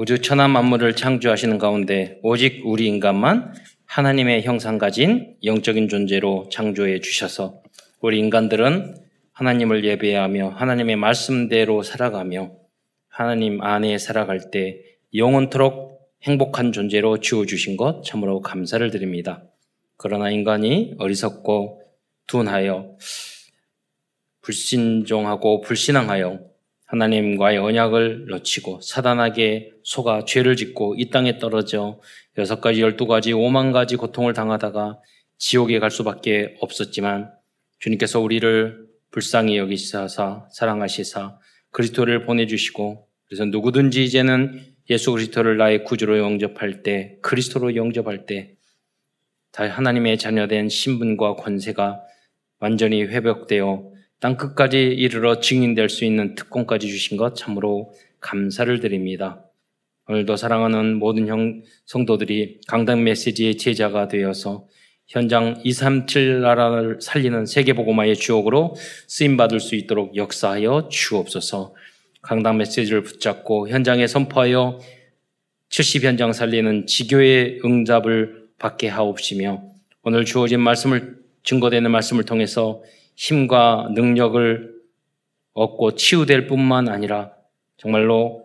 우주 천하 만물을 창조하시는 가운데 오직 우리 인간만 하나님의 형상 가진 영적인 존재로 창조해 주셔서 우리 인간들은 하나님을 예배하며 하나님의 말씀대로 살아가며 하나님 안에 살아갈 때 영원토록 행복한 존재로 지어 주신 것 참으로 감사를 드립니다. 그러나 인간이 어리석고 둔하여 불신종하고 불신앙하여 하나님과의 언약을 놓치고 사단에게 속아 죄를 짓고 이 땅에 떨어져 여섯 가지, 열두 가지, 오만 가지 고통을 당하다가 지옥에 갈 수밖에 없었지만 주님께서 우리를 불쌍히 여기시사 사랑하시사 그리스도를 보내주시고 그래서 누구든지 이제는 예수 그리스도를 나의 구주로 영접할 때 그리스도로 영접할 때 다 하나님의 자녀된 신분과 권세가 완전히 회복되어 땅 끝까지 이르러 증인될 수 있는 특권까지 주신 것 참으로 감사를 드립니다. 오늘도 사랑하는 모든 형 성도들이 강단 메시지의 제자가 되어서 현장 237 나라를 살리는 세계보고마의 주역으로 쓰임 받을 수 있도록 역사하여 주옵소서. 강당 메시지를 붙잡고 현장에 선포하여 70 현장 살리는 지교의 응답을 받게 하옵시며 오늘 주어진 말씀을 증거되는 말씀을 통해서 힘과 능력을 얻고 치유될 뿐만 아니라 정말로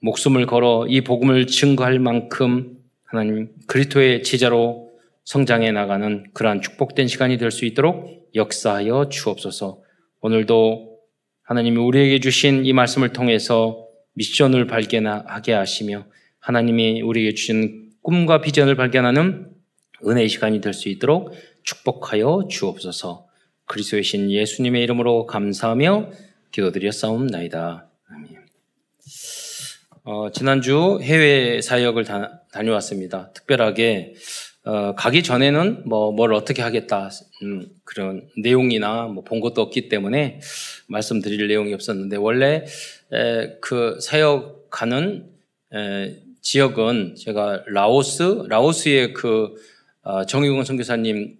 목숨을 걸어 이 복음을 증거할 만큼 하나님 그리스도의 제자로 성장해 나가는 그러한 축복된 시간이 될 수 있도록 역사하여 주옵소서. 오늘도 하나님이 우리에게 주신 이 말씀을 통해서 미션을 발견하게 하시며 하나님이 우리에게 주신 꿈과 비전을 발견하는 은혜의 시간이 될 수 있도록 축복하여 주옵소서. 그리스도의 신 예수님의 이름으로 감사하며 기도드렸사옵나이다. 아멘. 어, 지난주 해외 사역을 다, 녀왔습니다 특별하게 어, 가기 전에는 뭐 뭘 어떻게 하겠다 음, 그런 내용이나 뭐 본 것도 없기 때문에 말씀드릴 내용이 없었는데 원래 에, 그 사역하는 에, 지역은 제가 라오스, 라오스의 그 어, 정의공 선교사님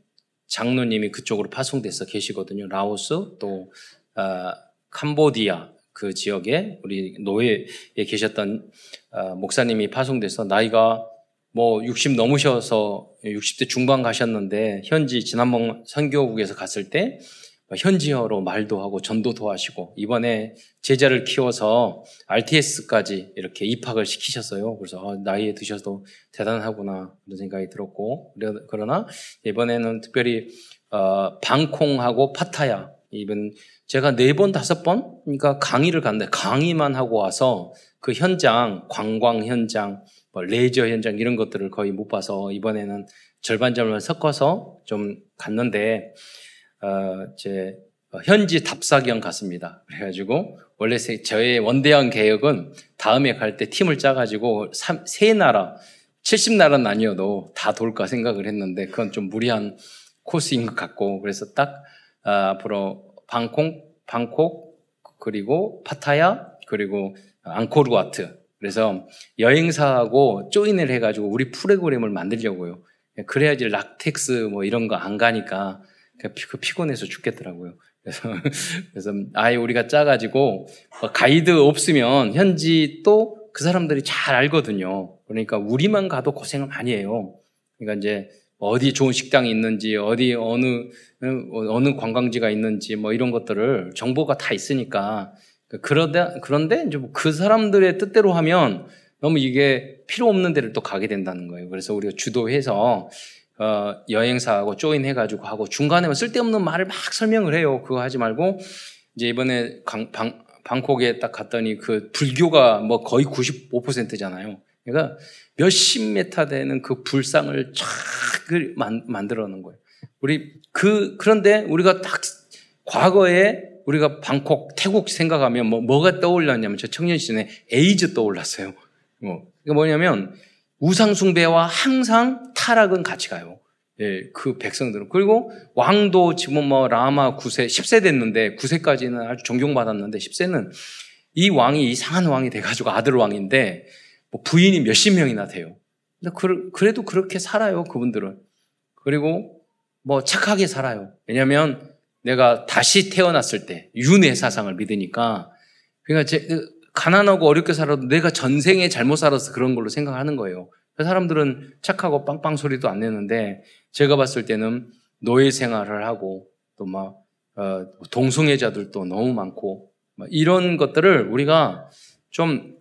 장로님이 그쪽으로 파송돼서 계시거든요. 라오스 또 어, 캄보디아 그 지역에 우리 노예에 계셨던 어, 목사님이 파송돼서 나이가 뭐 60 넘으셔서 60대 중반 가셨는데 현지 지난번 선교국에서 갔을 때 현지어로 말도 하고 전도도 하시고 이번에 제자를 키워서 RTS까지 이렇게 입학을 시키셨어요. 그래서 어, 나이에 드셔도 대단하구나 그런 생각이 들었고 그러나 이번에는 특별히 어, 방콩하고 파타야 이번 제가 네 번 다섯 번 그러니까 강의를 갔는데 강의만 하고 와서 그 현장 관광 현장 뭐 레이저 현장 이런 것들을 거의 못 봐서 이번에는 절반 절반 섞어서 좀 갔는데 어, 제 현지 답사경 갔습니다. 그래가지고 원래 저의 원대한 계획은 다음에 갈 때 팀을 짜가지고 세 나라, 70나라는 아니어도 다 돌까 생각을 했는데 그건 좀 무리한 코스인 것 같고 그래서 딱 어, 앞으로 방콕, 방콕 그리고 파타야 그리고 앙코르와트 그래서 여행사하고 조인을 해가지고 우리 프로그램을 만들려고요. 그래야지 락텍스 뭐 이런 거 안 가니까 그 피곤해서 죽겠더라고요. 그래서, 그래서 아예 우리가 짜가지고 뭐 가이드 없으면 현지 또 그 사람들이 잘 알거든요. 그러니까 우리만 가도 고생을 많이 해요. 그러니까 이제 어디 좋은 식당이 있는지, 어디 어느, 어느 관광지가 있는지 뭐 이런 것들을 정보가 다 있으니까 그러다, 그런데 이제 뭐그 사람들의 뜻대로 하면 너무 이게 필요 없는 데를 또 가게 된다는 거예요. 그래서 우리가 주도해서 어, 여행사하고 조인해가지고 하고 중간에 뭐 쓸데없는 말을 막 설명을 해요. 그거 하지 말고 이제 이번에 강, 방, 방콕에 딱 갔더니 그 불교가 뭐 거의 95%잖아요. 그러니까 몇십 메타 되는 그 불상을 쫙 만, 만들어 놓은 거예요. 우리 그 그런데 우리가 딱 과거에 우리가 방콕, 태국 생각하면 뭐, 뭐가 떠올랐냐면 저 청년 시절에 에이즈 떠올랐어요. 뭐, 이게 뭐냐면 우상숭배와 항상 타락은 같이 가요. 예, 그 백성들은. 그리고 왕도 지금 뭐 라마 9세, 10세 됐는데 9세까지는 아주 존경받았는데 10세는 이 왕이 이상한 왕이 돼가지고 아들 왕인데 뭐 부인이 몇십 명이나 돼요. 근데 그, 래도 그렇게 살아요, 그분들은. 그리고 뭐 착하게 살아요. 왜냐면 내가 다시 태어났을 때 윤회 사상을 믿으니까 그러니까 제, 가난하고 어렵게 살아도 내가 전생에 잘못 살아서 그런 걸로 생각하는 거예요. 그 사람들은 착하고 빵빵 소리도 안 내는데 제가 봤을 때는 노예 생활을 하고 또막 어, 동성애자들도 너무 많고 이런 것들을 우리가 좀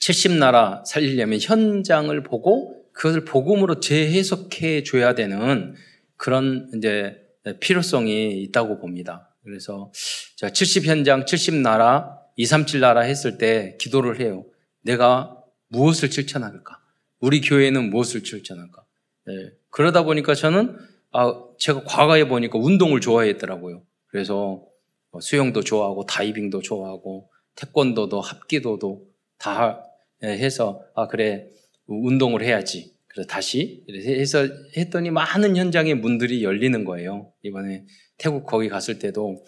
70나라 살리려면 현장을 보고 그것을 복음으로 재해석해 줘야 되는 그런 이제 필요성이 있다고 봅니다. 그래서 제가 70 현장, 70 나라, 237 나라 했을 때 기도를 해요. 내가 무엇을 실천할까? 우리 교회는 무엇을 실천할까? 네. 그러다 보니까 저는 아, 제가 과거에 보니까 운동을 좋아했더라고요. 그래서 뭐 수영도 좋아하고 다이빙도 좋아하고 태권도도 합기도도 다 해서 아 그래 운동을 해야지. 그래서 다시 해서 했더니 많은 현장의 문들이 열리는 거예요. 이번에 태국 거기 갔을 때도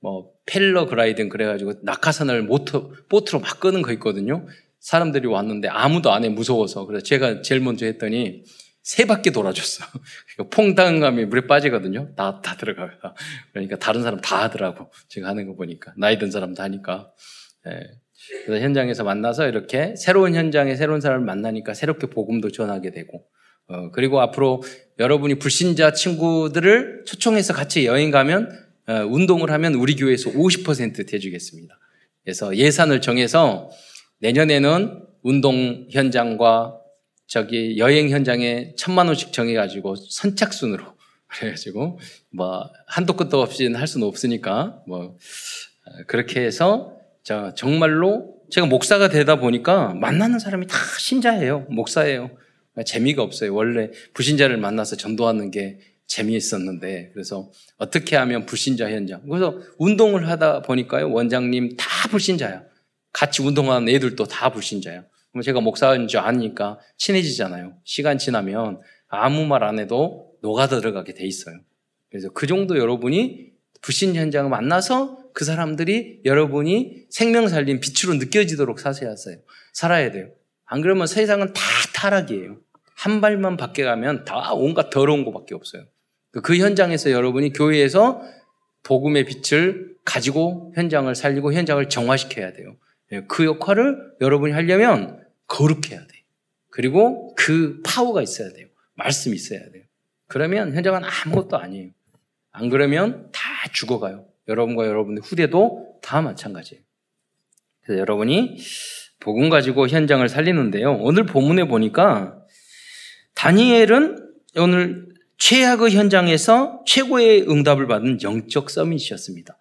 뭐 패러글라이딩 그래가지고 낙하산을 모터 보트로 막 끄는 거 있거든요. 사람들이 왔는데 아무도 안 해 무서워서 그래서 제가 제일 먼저 했더니 세 바퀴 돌아줬어. 퐁당감이 물에 빠지거든요. 다, 다 들어가요. 그러니까 다른 사람 다 하더라고. 제가 하는 거 보니까. 나이 든 사람 다 하니까. 예. 그래서 현장에서 만나서 이렇게 새로운 현장에 새로운 사람을 만나니까 새롭게 복음도 전하게 되고, 어, 그리고 앞으로 여러분이 불신자 친구들을 초청해서 같이 여행 가면, 어, 운동을 하면 우리 교회에서 50% 대주겠습니다. 그래서 예산을 정해서 내년에는 운동 현장과 저기 여행 현장에 천만 원씩 정해가지고 선착순으로 그래가지고 뭐 한도 끝도 없이 할 수는 없으니까 뭐 그렇게 해서 저 정말로 제가 목사가 되다 보니까 만나는 사람이 다 신자예요. 목사예요. 재미가 없어요. 원래 불신자를 만나서 전도하는 게 재미있었는데 그래서 어떻게 하면 불신자 현장 그래서 운동을 하다 보니까요 원장님 다 불신자야 같이 운동하는 애들도 다 불신자야 그럼 제가 목사인 줄 아니까 친해지잖아요. 시간 지나면 아무 말 안 해도 녹아 들어가게 돼 있어요. 그래서 그 정도 여러분이 불신 현장을 만나서 그 사람들이 여러분이 생명 살린 빛으로 느껴지도록 하어요 살아야 돼요. 안 그러면 세상은 다 타락이에요. 한 발만 밖에 가면 다 온갖 더러운 것밖에 없어요. 그 현장에서 여러분이 교회에서 복음의 빛을 가지고 현장을 살리고 현장을 정화시켜야 돼요. 예, 그 역할을 여러분이 하려면 거룩해야 돼요. 그리고 그 파워가 있어야 돼요. 말씀이 있어야 돼요. 그러면 현장은 아무것도 아니에요. 안 그러면 다 죽어가요. 여러분과 여러분의 후대도 다 마찬가지예요. 그래서 여러분이 복음 가지고 현장을 살리는데요. 오늘 본문에 보니까 다니엘은 오늘 최악의 현장에서 최고의 응답을 받은 영적 서밋이었습니다.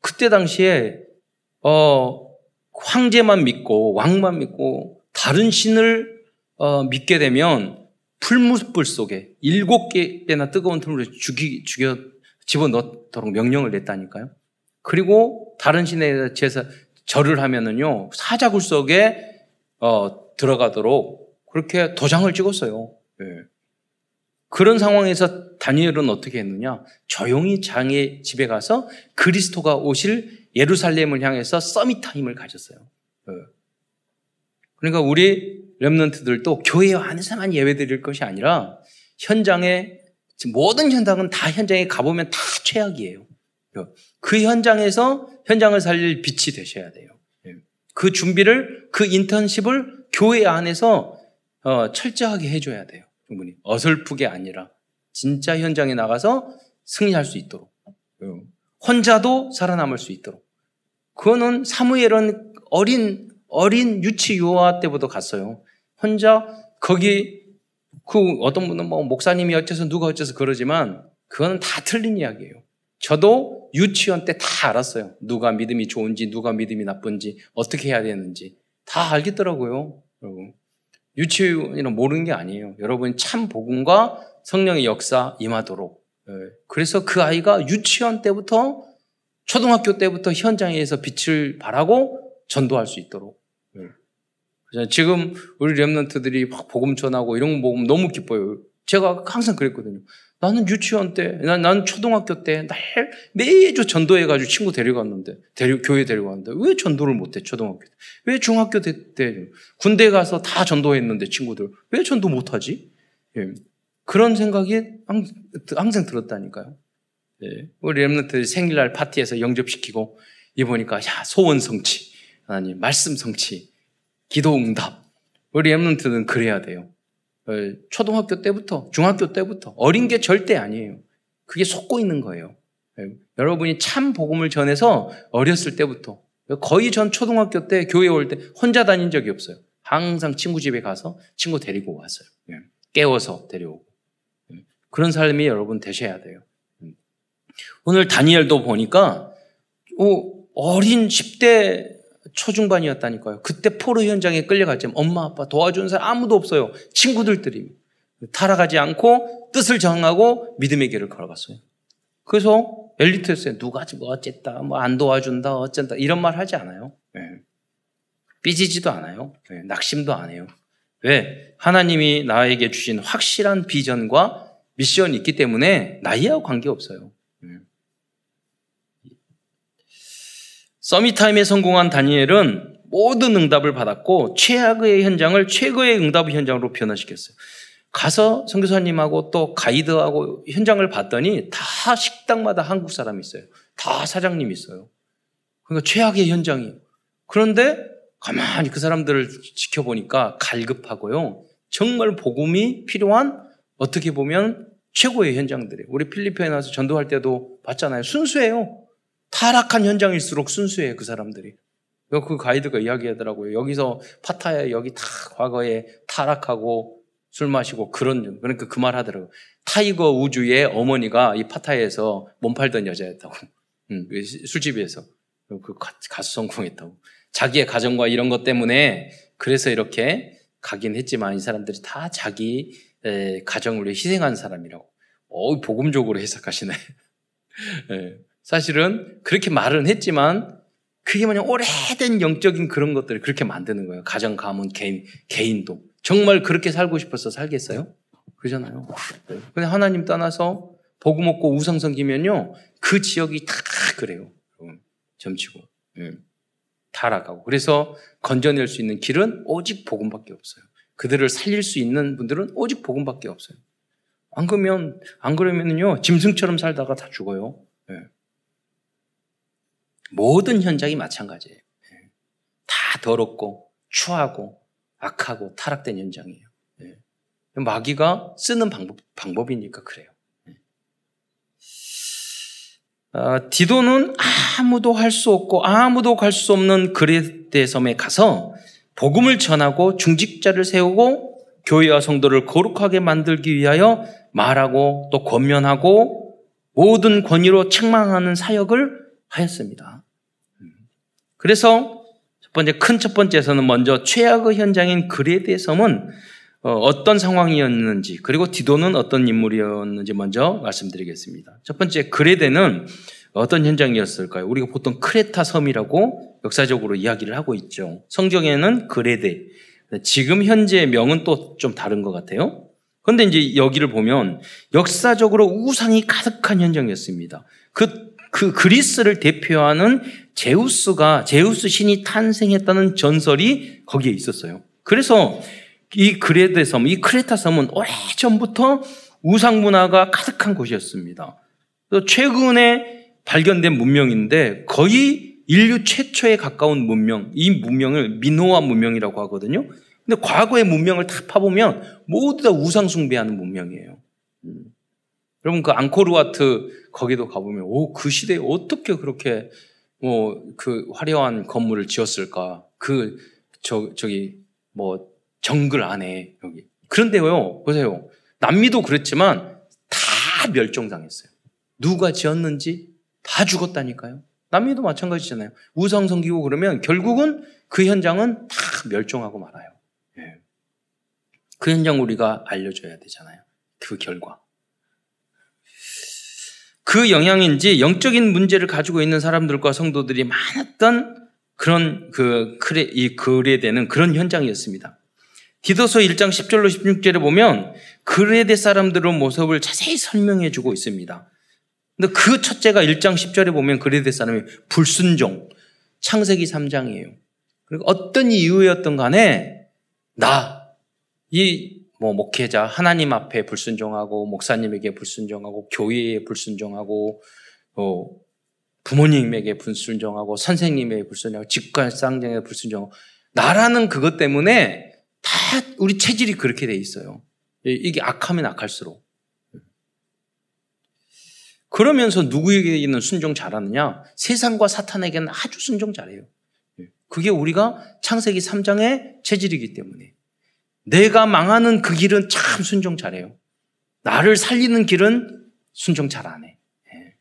그때 당시에 어 황제만 믿고 왕만 믿고 다른 신을 어, 믿게 되면 풀무불 속에 일곱 배나 뜨거운 틈으로 죽이, 죽여 집어넣도록 명령을 냈다니까요. 그리고 다른 신에 제사 절을 하면은요 사자굴 속에 어, 들어가도록 그렇게 도장을 찍었어요. 네. 그런 상황에서 다니엘은 어떻게 했느냐? 조용히 자기 집에 가서 그리스도가 오실 예루살렘을 향해서 summit time을 가졌어요. 어. 그러니까 우리 렘넌트들도 교회 안에서만 예배 드릴 것이 아니라 현장에 모든 현장은 다 현장에 가보면 다 최악이에요. 어. 그 현장에서 현장을 살릴 빛이 되셔야 돼요. 예. 그 준비를 그 인턴십을 교회 안에서 어, 철저하게 해줘야 돼요. 충분히 어설프게 아니라 진짜 현장에 나가서 승리할 수 있도록 혼자도 살아남을 수 있도록. 그거는 사무엘은 어린, 어린 유치 유아 때부터 갔어요. 혼자 거기 그 어떤 분은 뭐 목사님이 어째서 누가 어째서 그러지만 그거는 다 틀린 이야기예요. 저도 유치원 때 다 알았어요. 누가 믿음이 좋은지, 누가 믿음이 나쁜지, 어떻게 해야 되는지 다 알겠더라고요. 여러분. 유치원이는 모르는 게 아니에요. 여러분 참 복음과 성령의 역사 임하도록 예. 그래서 그 아이가 유치원 때부터 초등학교 때부터 현장에서 빛을 발하고 전도할 수 있도록. 예. 지금 우리 랩런트들이 막 복음 전하고 이런 거 보면 너무 기뻐요. 제가 항상 그랬거든요. 나는 유치원 때, 난, 난 초등학교 때, 날 매주 전도해가지고 친구 데려갔는데, 데려, 교회 데려갔는데, 왜 전도를 못해, 초등학교 때? 왜 중학교 때, 때 군대 가서 다 전도했는데, 친구들. 왜 전도 못하지? 예. 그런 생각이 항상 들었다니까요. 예. 우리 Remnant 생일날 파티에서 영접시키고, 이보니까, 야, 소원 성취. 하나님 말씀 성취, 기도 응답. 우리 Remnant는 그래야 돼요. 어, 초등학교 때부터, 중학교 때부터 어린 게 절대 아니에요. 그게 속고 있는 거예요. 예, 여러분이 참 복음을 전해서 어렸을 때부터 거의 전 초등학교 때 교회 올 때 혼자 다닌 적이 없어요. 항상 친구 집에 가서 친구 데리고 왔어요. 예, 깨워서 데려오고. 예, 그런 삶이 여러분 되셔야 돼요. 음. 오늘 다니엘도 보니까 어린 10대 초중반이었다니까요. 그때 포로 현장에 끌려갔지만 엄마 아빠 도와주는 사람 아무도 없어요. 친구들들이 타락하지 않고 뜻을 정하고 믿음의 길을 걸어갔어요. 그래서 엘리트였어요. 누가 뭐 어쨌다, 뭐 안 도와준다, 어쩐다 이런 말 하지 않아요. 네. 삐지지도 않아요. 네. 낙심도 안 해요. 왜? 하나님이 나에게 주신 확실한 비전과 미션이 있기 때문에 나이와 관계없어요. 네. 서밋타임에 성공한 다니엘은 모든 응답을 받았고 최악의 현장을 최고의 응답의 현장으로 변화시켰어요. 가서 선교사님하고 또 가이드하고 현장을 봤더니 다 식당마다 한국 사람이 있어요. 다 사장님이 있어요. 그러니까 최악의 현장이에요. 그런데 가만히 그 사람들을 지켜보니까 갈급하고요. 정말 복음이 필요한 어떻게 보면 최고의 현장들이에요. 우리 필리핀에 나서 전도할 때도 봤잖아요. 순수해요. 타락한 현장일수록 순수해요. 그 사람들이. 그 가이드가 이야기하더라고요. 여기서 파타야 여기 다 과거에 타락하고 술 마시고 그런 그러니까 그 말 하더라고. 타이거 우즈의 어머니가 이 파타야에서 몸 팔던 여자였다고. 응, 그 술집에서 그 가수 성공했다고. 자기의 가정과 이런 것 때문에 그래서 이렇게 가긴 했지만 이 사람들이 다 자기 에, 가정을 위해 희생한 사람이라고. 어, 복음적으로 해석하시네. 예, 사실은 그렇게 말은 했지만 그게 뭐냐 오래된 영적인 그런 것들을 그렇게 만드는 거예요. 가정, 가문, 개인, 개인도. 정말 그렇게 살고 싶어서 살겠어요? 그러잖아요. 근데 하나님 떠나서 복음 없고 우상 섬기면요. 그 지역이 다 그래요. 점치고. 예. 타락하고. 그래서 건져낼 수 있는 길은 오직 복음밖에 없어요. 그들을 살릴 수 있는 분들은 오직 복음밖에 없어요. 안 그러면, 안 그러면요. 짐승처럼 살다가 다 죽어요. 예. 모든 현장이 마찬가지예요. 예. 다 더럽고, 추하고, 악하고 타락된 현장이에요. 네. 마귀가 쓰는 방법, 방법 이니까 그래요. 네. 아, 디도는 아무도 할 수 없고 아무도 갈 수 없는 그레데 섬에 가서 복음을 전하고 중직자를 세우고 교회와 성도를 거룩하게 만들기 위하여 말하고 또 권면하고 모든 권위로 책망하는 사역을 하였습니다. 음. 그래서 첫 번째 큰 첫 번째에서는 먼저 최악의 현장인 그레데 섬은 어, 어떤 상황이었는지 그리고 디도는 어떤 인물이었는지 먼저 말씀드리겠습니다. 첫 번째 그레데는 어떤 현장이었을까요? 우리가 보통 크레타 섬이라고 역사적으로 이야기를 하고 있죠. 성경에는 그레데 지금 현재의 명은 또 좀 다른 것 같아요. 그런데 이제 여기를 보면 역사적으로 우상이 가득한 현장이었습니다. 그 그 그리스를 대표하는 제우스가 제우스 신이 탄생했다는 전설이 거기에 있었어요. 그래서 이 그레데 섬, 이 크레타 섬은 오래 전부터 우상 문화가 가득한 곳이었습니다. 최근에 발견된 문명인데 거의 인류 최초에 가까운 문명, 이 문명을 미노아 문명이라고 하거든요. 근데 과거의 문명을 다 파보면 모두 다 우상 숭배하는 문명이에요. 음. 여러분 그 앙코르와트 거기도 가보면 오 그 시대에 어떻게 그렇게 뭐 그 화려한 건물을 지었을까? 그 저 저기 뭐 정글 안에 여기 그런데요 보세요 남미도 그랬지만 다 멸종당했어요. 누가 지었는지 다 죽었다니까요. 남미도 마찬가지잖아요. 우상 성기고 그러면 결국은 그 현장은 다 멸종하고 말아요. 예. 그 현장 우리가 알려줘야 되잖아요. 그 결과. 그 영향인지 영적인 문제를 가지고 있는 사람들과 성도들이 많았던 그런 그 글에, 이 글에 대는 그런 현장이었습니다. 디도서 1장 10절로 16절에 보면 그레데 사람들의 모습을 자세히 설명해 주고 있습니다. 근데 그 첫째가 1장 10절에 보면 그레데 사람이 불순종, 창세기 3장이에요. 그리고 어떤 이유였던 간에 나, 이 뭐 목회자 하나님 앞에 불순종하고 목사님에게 불순종하고 교회에 불순종하고 어, 부모님에게 불순종하고 선생님에게 불순종하고 직관상정에 불순종하고 나라는 그것 때문에 다 우리 체질이 그렇게 돼 있어요. 이게 악하면 악할수록. 그러면서 누구에게는 순종 잘하느냐? 세상과 사탄에게는 아주 순종 잘해요. 그게 우리가 창세기 3장의 체질이기 때문에. 내가 망하는 그 길은 참 순종 잘해요. 나를 살리는 길은 순종 잘 안 해. 예.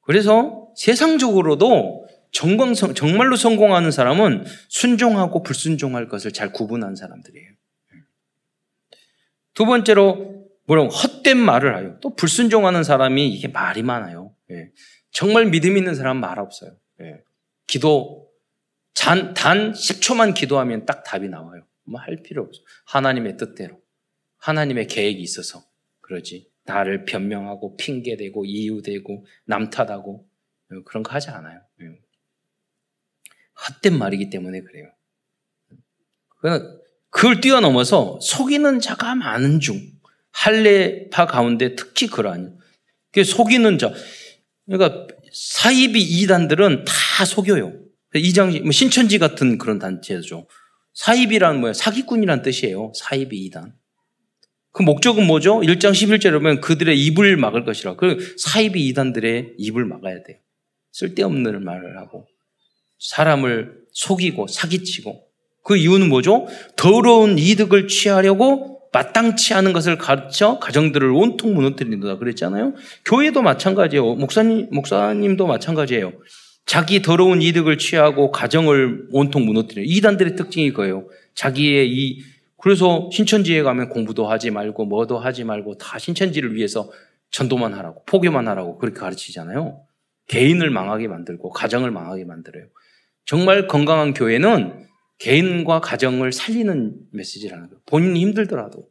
그래서 세상적으로도 정광성, 정말로 성공하는 사람은 순종하고 불순종할 것을 잘 구분한 사람들이에요. 두 번째로, 뭐라고, 헛된 말을 해요. 또 불순종하는 사람이 이게 말이 많아요. 예. 정말 믿음 있는 사람은 말 없어요. 예. 기도, 단, 단 10초만 기도하면 딱 답이 나와요. 뭐 할 필요 없어. 하나님의 뜻대로. 하나님의 계획이 있어서 그러지. 나를 변명하고 핑계대고 이유대고 남탓하고 그런 거 하지 않아요. 예. 헛된 말이기 때문에 그래요. 그걸 뛰어넘어서 속이는 자가 많은 중 할례파 가운데 특히 그러한 그 속이는 자 그러니까 사이비 이단들은 다 속여요. 이장 뭐 신천지 같은 그런 단체죠. 사이비란 뭐야? 사기꾼이란 뜻이에요. 사이비 이단. 그 목적은 뭐죠? 1장 11절에 보면 그들의 입을 막을 것이라. 그 사이비 이단들의 입을 막아야 돼요. 쓸데없는 말을 하고 사람을 속이고 사기치고 그 이유는 뭐죠? 더러운 이득을 취하려고 마땅치 않은 것을 가르쳐 가정들을 온통 무너뜨린다 그랬잖아요. 교회도 마찬가지예요. 목사님 목사님도 마찬가지예요. 자기 더러운 이득을 취하고 가정을 온통 무너뜨려. 이단들의 특징이 거예요. 자기의 이 그래서 신천지에 가면 공부도 하지 말고 뭐도 하지 말고 다 신천지를 위해서 전도만 하라고 포교만 하라고 그렇게 가르치잖아요. 개인을 망하게 만들고 가정을 망하게 만들어요. 정말 건강한 교회는 개인과 가정을 살리는 메시지라는 거예요. 본인이 힘들더라도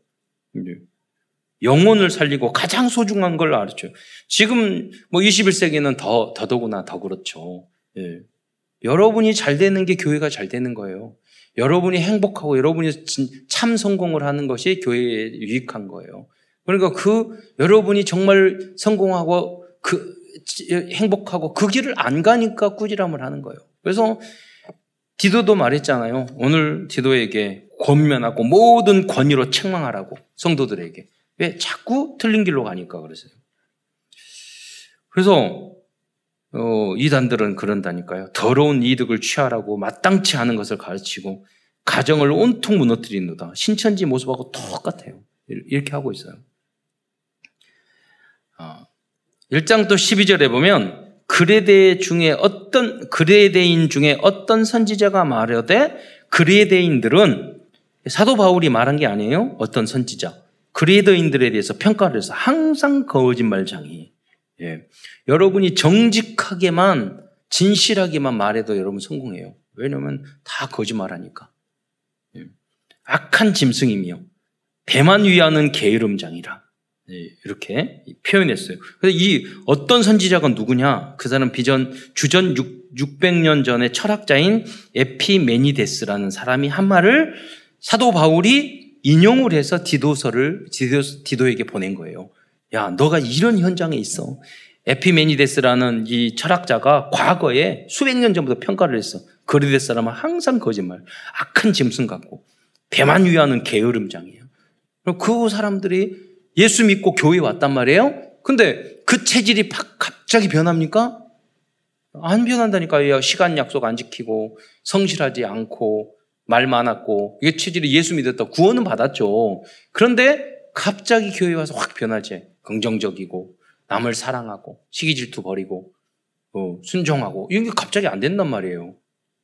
영혼을 살리고 가장 소중한 걸 알았죠. 지금 뭐 21세기는 더 더더구나 더 그렇죠. 예. 여러분이 잘 되는 게 교회가 잘 되는 거예요. 여러분이 행복하고 여러분이 참 성공을 하는 것이 교회에 유익한 거예요. 그러니까 그 여러분이 정말 성공하고 그 행복하고 그 길을 안 가니까 꾸지람을 하는 거예요. 그래서 디도도 말했잖아요. 오늘 디도에게 권면하고 모든 권위로 책망하라고 성도들에게 왜 자꾸 틀린 길로 가니까 그러세요. 그래서 어, 이단들은 그런다니까요. 더러운 이득을 취하라고 마땅치 않은 것을 가르치고 가정을 온통 무너뜨리는다. 신천지 모습하고 똑같아요. 이렇게 하고 있어요. 어, 1장 또 12절에 보면 그레데 중에 어떤 그레데인 중에 어떤 선지자가 말하되 그레데인들은 사도 바울이 말한 게 아니에요. 어떤 선지자 그레데인들에 대해서 평가를 해서 항상 거짓말장이 예. 여러분이 정직하게만 진실하게만 말해도 여러분 성공해요. 왜냐하면 다 거짓말하니까. 예. 악한 짐승이며 배만 위하는 게으름장이라 예. 이렇게 표현했어요. 그래서 이 어떤 선지자가 누구냐? 그 사람 비전 주전 6, 600년 전에 철학자인 에피메니데스라는 사람이 한 말을 사도 바울이 인용을 해서 디도서를 디도, 디도에게 보낸 거예요. 야, 너가 이런 현장에 있어. 에피메니데스라는 이 철학자가 과거에 수백 년 전부터 평가를 했어. 거리데 사람은 항상 거짓말, 악한 짐승 같고 배만 위하는 게으름장이에요. 그 사람들이 예수 믿고 교회 왔단 말이에요. 근데 그 체질이 갑자기 변합니까? 안 변한다니까요. 시간 약속 안 지키고 성실하지 않고 말 많았고 이게 체질이 예수 믿었다 구원은 받았죠. 그런데 갑자기 교회 와서 확 변하지. 긍정적이고 남을 사랑하고 시기 질투 버리고 어, 순종하고 이게 갑자기 안 된단 말이에요.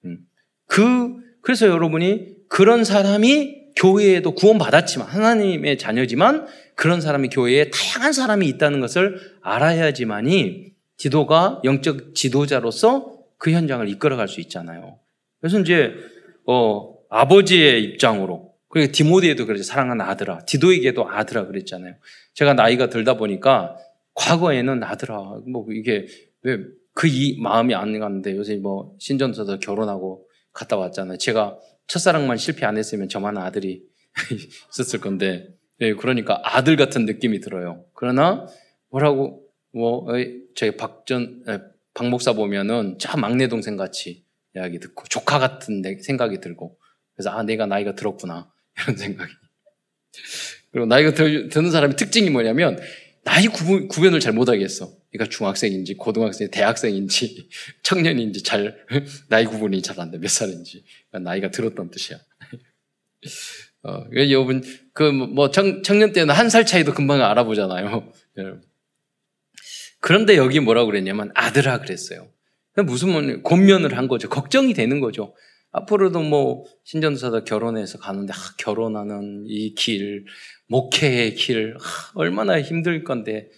음. 그 그래서 여러분이 그런 사람이 교회에도 구원 받았지만 하나님의 자녀지만 그런 사람이 교회에 다양한 사람이 있다는 것을 알아야지만이 지도가 영적 지도자로서 그 현장을 이끌어갈 수 있잖아요. 그래서 이제 어, 아버지의 입장으로 그리고 디모데에도 그랬죠. 사랑하는 아들아. 디도에게도 아들아 그랬잖아요. 제가 나이가 들다 보니까 과거에는 아들아. 뭐 이게 왜 그 이 마음이 안 갔는데 요새 뭐 신전서도 결혼하고 갔다 왔잖아요. 제가 첫사랑만 실패 안 했으면 저만 아들이 있었을 건데 네, 그러니까 아들 같은 느낌이 들어요. 그러나 뭐라고 뭐, 저희 박전, 박 목사 보면은 저 막내 동생 같이 이야기 듣고 조카 같은 생각이 들고 그래서 아, 내가 나이가 들었구나. 이런 생각이. 그리고 나이가 들, 드는 사람의 특징이 뭐냐면 나이 구분, 구별을 잘 못하겠어. 그러니까 중학생인지 고등학생인지 대학생인지 청년인지 잘 나이 구분이 잘 안 돼. 몇 살인지. 그러니까 나이가 들었던 뜻이야. 어, 여러분 그뭐 청년 때는 한 살 차이도 금방 알아보잖아요. 그런데 여기 뭐라고 그랬냐면 아들아 그랬어요. 무슨 권면을 한 거죠. 걱정이 되는 거죠. 앞으로도 뭐 신전사다 결혼해서 가는데 아, 결혼하는 이 길, 목회의 길 아, 얼마나 힘들 건데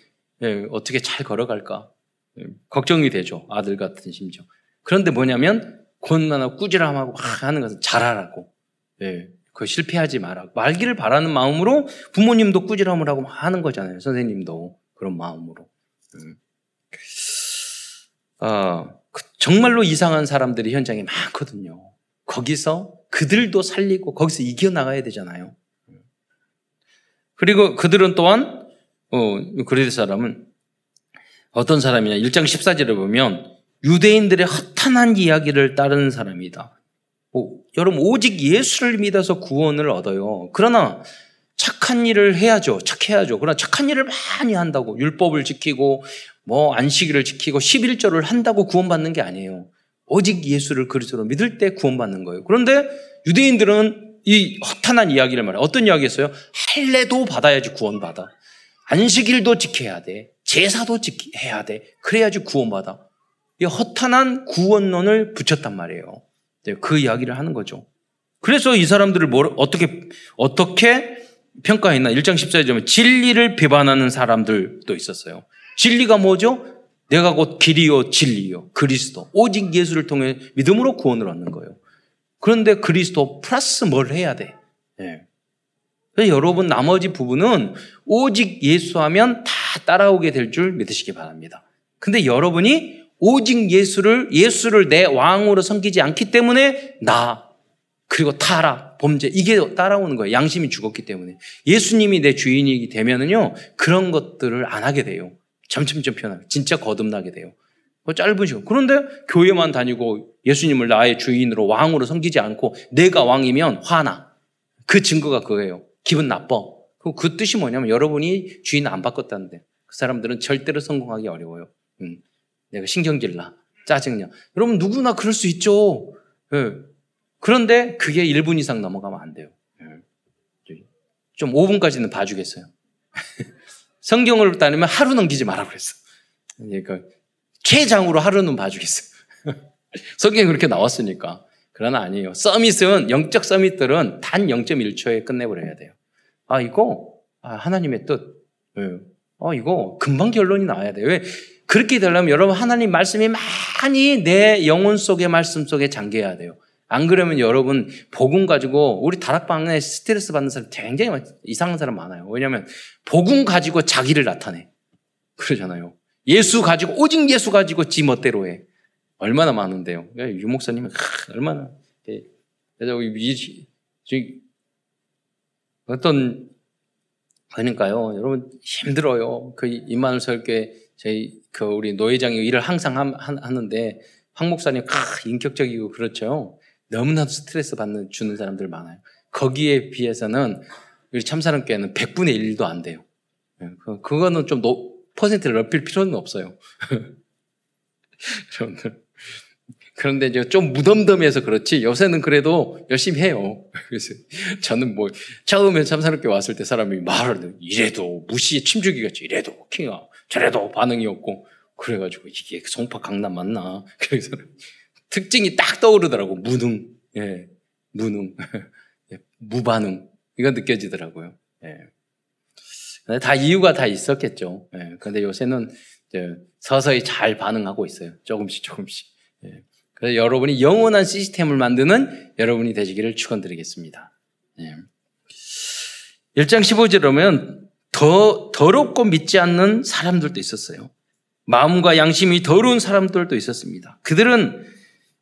예, 어떻게 잘 걸어갈까 예, 걱정이 되죠. 아들 같은 심정. 그런데 뭐냐면 권면하고 꾸지람하고 하는 것은 잘하라고. 예, 그 실패하지 마라. 말기를 바라는 마음으로 부모님도 꾸지람을 하고 하는 거잖아요. 선생님도 그런 마음으로. 음. 아, 그 정말로 이상한 사람들이 현장에 많거든요. 거기서 그들도 살리고 거기서 이겨나가야 되잖아요. 그리고 그들은 또한, 어, 그리스 사람은 어떤 사람이냐. 1장 14절을 보면 유대인들의 허탄한 이야기를 따르는 사람이다. 오, 여러분, 오직 예수를 믿어서 구원을 얻어요. 그러나 착한 일을 해야죠. 착해야죠. 그러나 착한 일을 많이 한다고 율법을 지키고 뭐 안식일을 지키고 11조를 한다고 구원받는 게 아니에요. 오직 예수를 그리스도로 믿을 때 구원받는 거예요. 그런데 유대인들은 이 허탄한 이야기를 말해. 어떤 이야기였어요? 할례도 받아야지 구원받아. 안식일도 지켜야 돼. 제사도 지켜야 돼. 그래야지 구원받아. 이 허탄한 구원론을 붙였단 말이에요. 네, 그 이야기를 하는 거죠. 그래서 이 사람들을 뭐, 어떻게, 어떻게 평가했나? 1장 14절에 보면 진리를 비반하는 사람들도 있었어요. 진리가 뭐죠? 내가 곧 길이요 진리요 그리스도 오직 예수를 통해 믿음으로 구원을 얻는 거예요. 그런데 그리스도 플러스 뭘 해야 돼? 네. 여러분 나머지 부분은 오직 예수 하면 다 따라오게 될 줄 믿으시기 바랍니다. 근데 여러분이 오직 예수를 예수를 내 왕으로 섬기지 않기 때문에 나 그리고 타락 범죄 이게 따라오는 거예요. 양심이 죽었기 때문에 예수님이 내 주인이기 되면은요 그런 것들을 안 하게 돼요. 점점점 변하게 진짜 거듭나게 돼요. 그 짧은 시간. 그런데 교회만 다니고 예수님을 나의 주인으로 왕으로 섬기지 않고 내가 왕이면 화나. 그 증거가 그거예요. 기분 나빠. 그 뜻이 뭐냐면 여러분이 주인 안 바꿨다는데 그 사람들은 절대로 성공하기 어려워요. 음, 내가 신경질 나. 짜증나. 여러분 누구나 그럴 수 있죠. 네. 그런데 그게 1분 이상 넘어가면 안 돼요. 네. 좀 5분까지는 봐주겠어요. 성경을 따르면 하루 넘기지 마라 그랬어. 그러니까 최장으로 하루는 봐주겠어. 성경이 그렇게 나왔으니까. 그러나 아니에요. 서밋은, 영적 서밋들은 단 0.1초에 끝내버려야 돼요. 아, 이거, 아, 하나님의 뜻. 네. 아, 이거 금방 결론이 나와야 돼요. 왜? 그렇게 되려면 여러분 하나님 말씀이 많이 내 영혼 속의 말씀 속에 잠겨야 돼요. 안 그러면 여러분 복음 가지고 우리 다락방에 스트레스 받는 사람 굉장히 이상한 사람 많아요. 왜냐하면 복음 가지고 자기를 나타내 그러잖아요. 예수 가지고 오직 예수 가지고 지 멋대로 해. 얼마나 많은데요. 유 목사님은 얼마나 그래서 어떤 그러니까요. 여러분 힘들어요. 그 이만을 설교 저희 그 우리 노회장이 일을 항상 하는데 황 목사님 크, 인격적이고 그렇죠. 너무나도 스트레스 받는, 주는 사람들 많아요. 거기에 비해서는 우리 참사랑교회는 100분의 1도 안 돼요. 예, 그거는 좀 노, 퍼센트를 높일 필요는 없어요. 그런데 이제 좀 무덤덤해서 그렇지 요새는 그래도 열심히 해요. 그래서 저는 뭐 처음에 참사롭게 왔을 때 사람이 말을 이래도 무시에 침주기 같이 이래도 킹아 저래도 반응이 없고 그래가지고 이게 송파 강남 맞나? 그래서 특징이 딱 떠오르더라고. 무능, 예, 무능, 예, 무반응. 이거 느껴지더라고요. 예. 다 이유가 다 있었겠죠. 예. 근데 요새는 서서히 잘 반응하고 있어요. 조금씩 조금씩. 예. 그래서 여러분이 영원한 시스템을 만드는 여러분이 되시기를 축원드리겠습니다. 예. 1장 15절에 보면 더 더럽고 믿지 않는 사람들도 있었어요. 마음과 양심이 더러운 사람들도 있었습니다. 그들은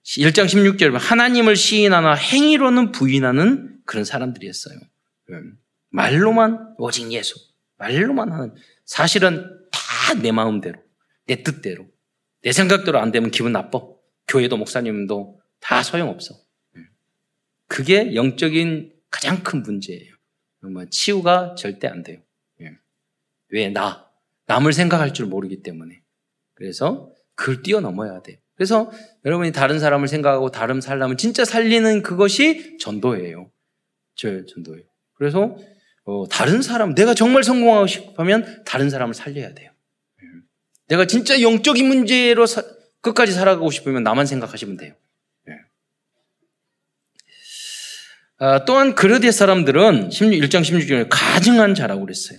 1장 16절에 하나님을 시인하나 행위로는 부인하는 그런 사람들이었어요. 음. 말로만 오직 예수, 말로만 하는 사실은 다 내 마음대로, 내 뜻대로, 내 생각대로 안 되면 기분 나빠. 교회도 목사님도 다 소용없어. 그게 영적인 가장 큰 문제예요. 뭐 치유가 절대 안 돼요. 예. 왜 나? 남을 생각할 줄 모르기 때문에. 그래서 그걸 뛰어넘어야 돼요. 그래서 여러분이 다른 사람을 생각하고 다른 사람을 진짜 살리는 그것이 전도예요. 저 전도예요. 그래서 어, 다른 사람, 내가 정말 성공하고 싶으면 다른 사람을 살려야 돼요. 예. 내가 진짜 영적인 문제로 사, 끝까지 살아가고 싶으면 나만 생각하시면 돼요. 아, 또한 그르디의 사람들은 1장 16절에 가증한 자라고 그랬어요.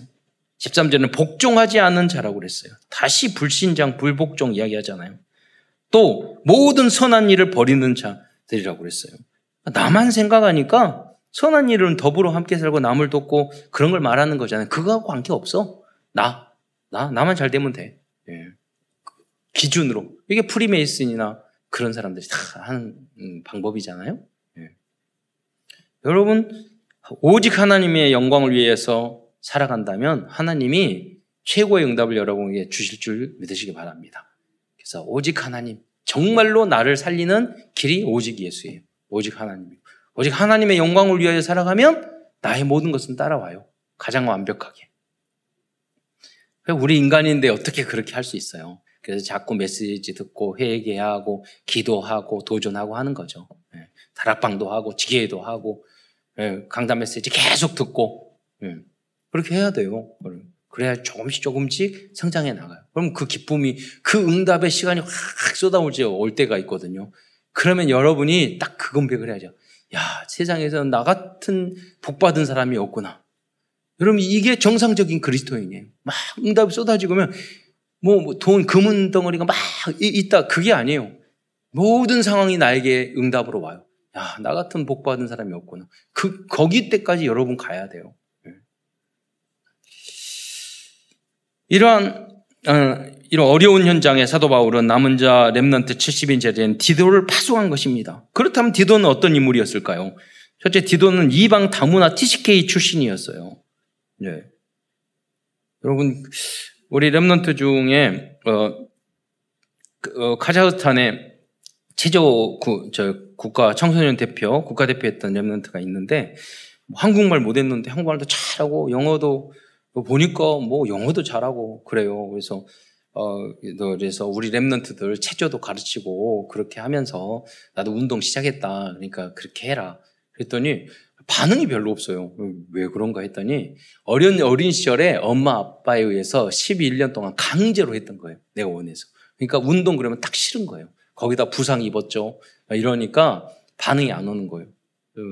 13절에는 복종하지 않는 자라고 그랬어요. 다시 불신장, 불복종 이야기하잖아요. 또 모든 선한 일을 버리는 자들이라고 그랬어요. 나만 생각하니까 선한 일은 더불어 함께 살고 남을 돕고 그런 걸 말하는 거잖아요. 그거하고 관계 없어. 나, 나, 나만 잘 되면 돼. 예. 기준으로. 이게 프리메이슨이나 그런 사람들이 다 하는 음, 방법이잖아요. 여러분, 오직 하나님의 영광을 위해서 살아간다면 하나님이 최고의 응답을 여러분에게 주실 줄 믿으시기 바랍니다. 그래서 오직 하나님, 정말로 나를 살리는 길이 오직 예수예요. 오직 하나님. 오직 하나님의 영광을 위하여 살아가면 나의 모든 것은 따라와요. 가장 완벽하게. 우리 인간인데 어떻게 그렇게 할 수 있어요? 그래서 자꾸 메시지 듣고 회개하고 기도하고 도전하고 하는 거죠. 예. 다락방도 하고 지게도 하고 예, 강단 메시지 계속 듣고 예, 그렇게 해야 돼요. 그래야 조금씩 조금씩 성장해 나가요. 그럼 그 기쁨이 그 응답의 시간이 확 쏟아올지 올 때가 있거든요. 그러면 여러분이 딱 그 검색을 해야죠. 야 세상에서 나 같은 복 받은 사람이 없구나. 여러분 이게 정상적인 그리스도인이에요. 막 응답이 쏟아지고 면 뭐 돈 금은 덩어리가 막 있다 그게 아니에요. 모든 상황이 나에게 응답으로 와요. 야, 나 같은 복 받은 사람이 없구나. 그, 거기 때까지 여러분 가야 돼요. 예. 이러한, 어, 이런 어려운 현장에 사도 바울은 남은 자 렘넌트 70인째 된 디도를 파송한 것입니다. 그렇다면 디도는 어떤 인물이었을까요? 첫째, 디도는 이방 다문화 TCK 출신이었어요. 네. 여러분, 우리 렘넌트 중에, 어, 그, 어, 카자흐스탄에 체조 구, 저 국가 청소년 대표, 국가 대표했던 랩런트가 있는데 뭐 한국말 못했는데 한국말도 잘하고 영어도 뭐 보니까 뭐 영어도 잘하고 그래요. 그래서 어 그래서 우리 랩런트들 체조도 가르치고 그렇게 하면서 나도 운동 시작했다. 그러니까 그렇게 해라. 그랬더니 반응이 별로 없어요. 왜 그런가 했더니 어린 어린 시절에 엄마 아빠에 의해서 12년 동안 강제로 했던 거예요. 내가 원해서. 그러니까 운동 그러면 딱 싫은 거예요. 거기다 부상 입었죠. 이러니까 반응이 안 오는 거예요.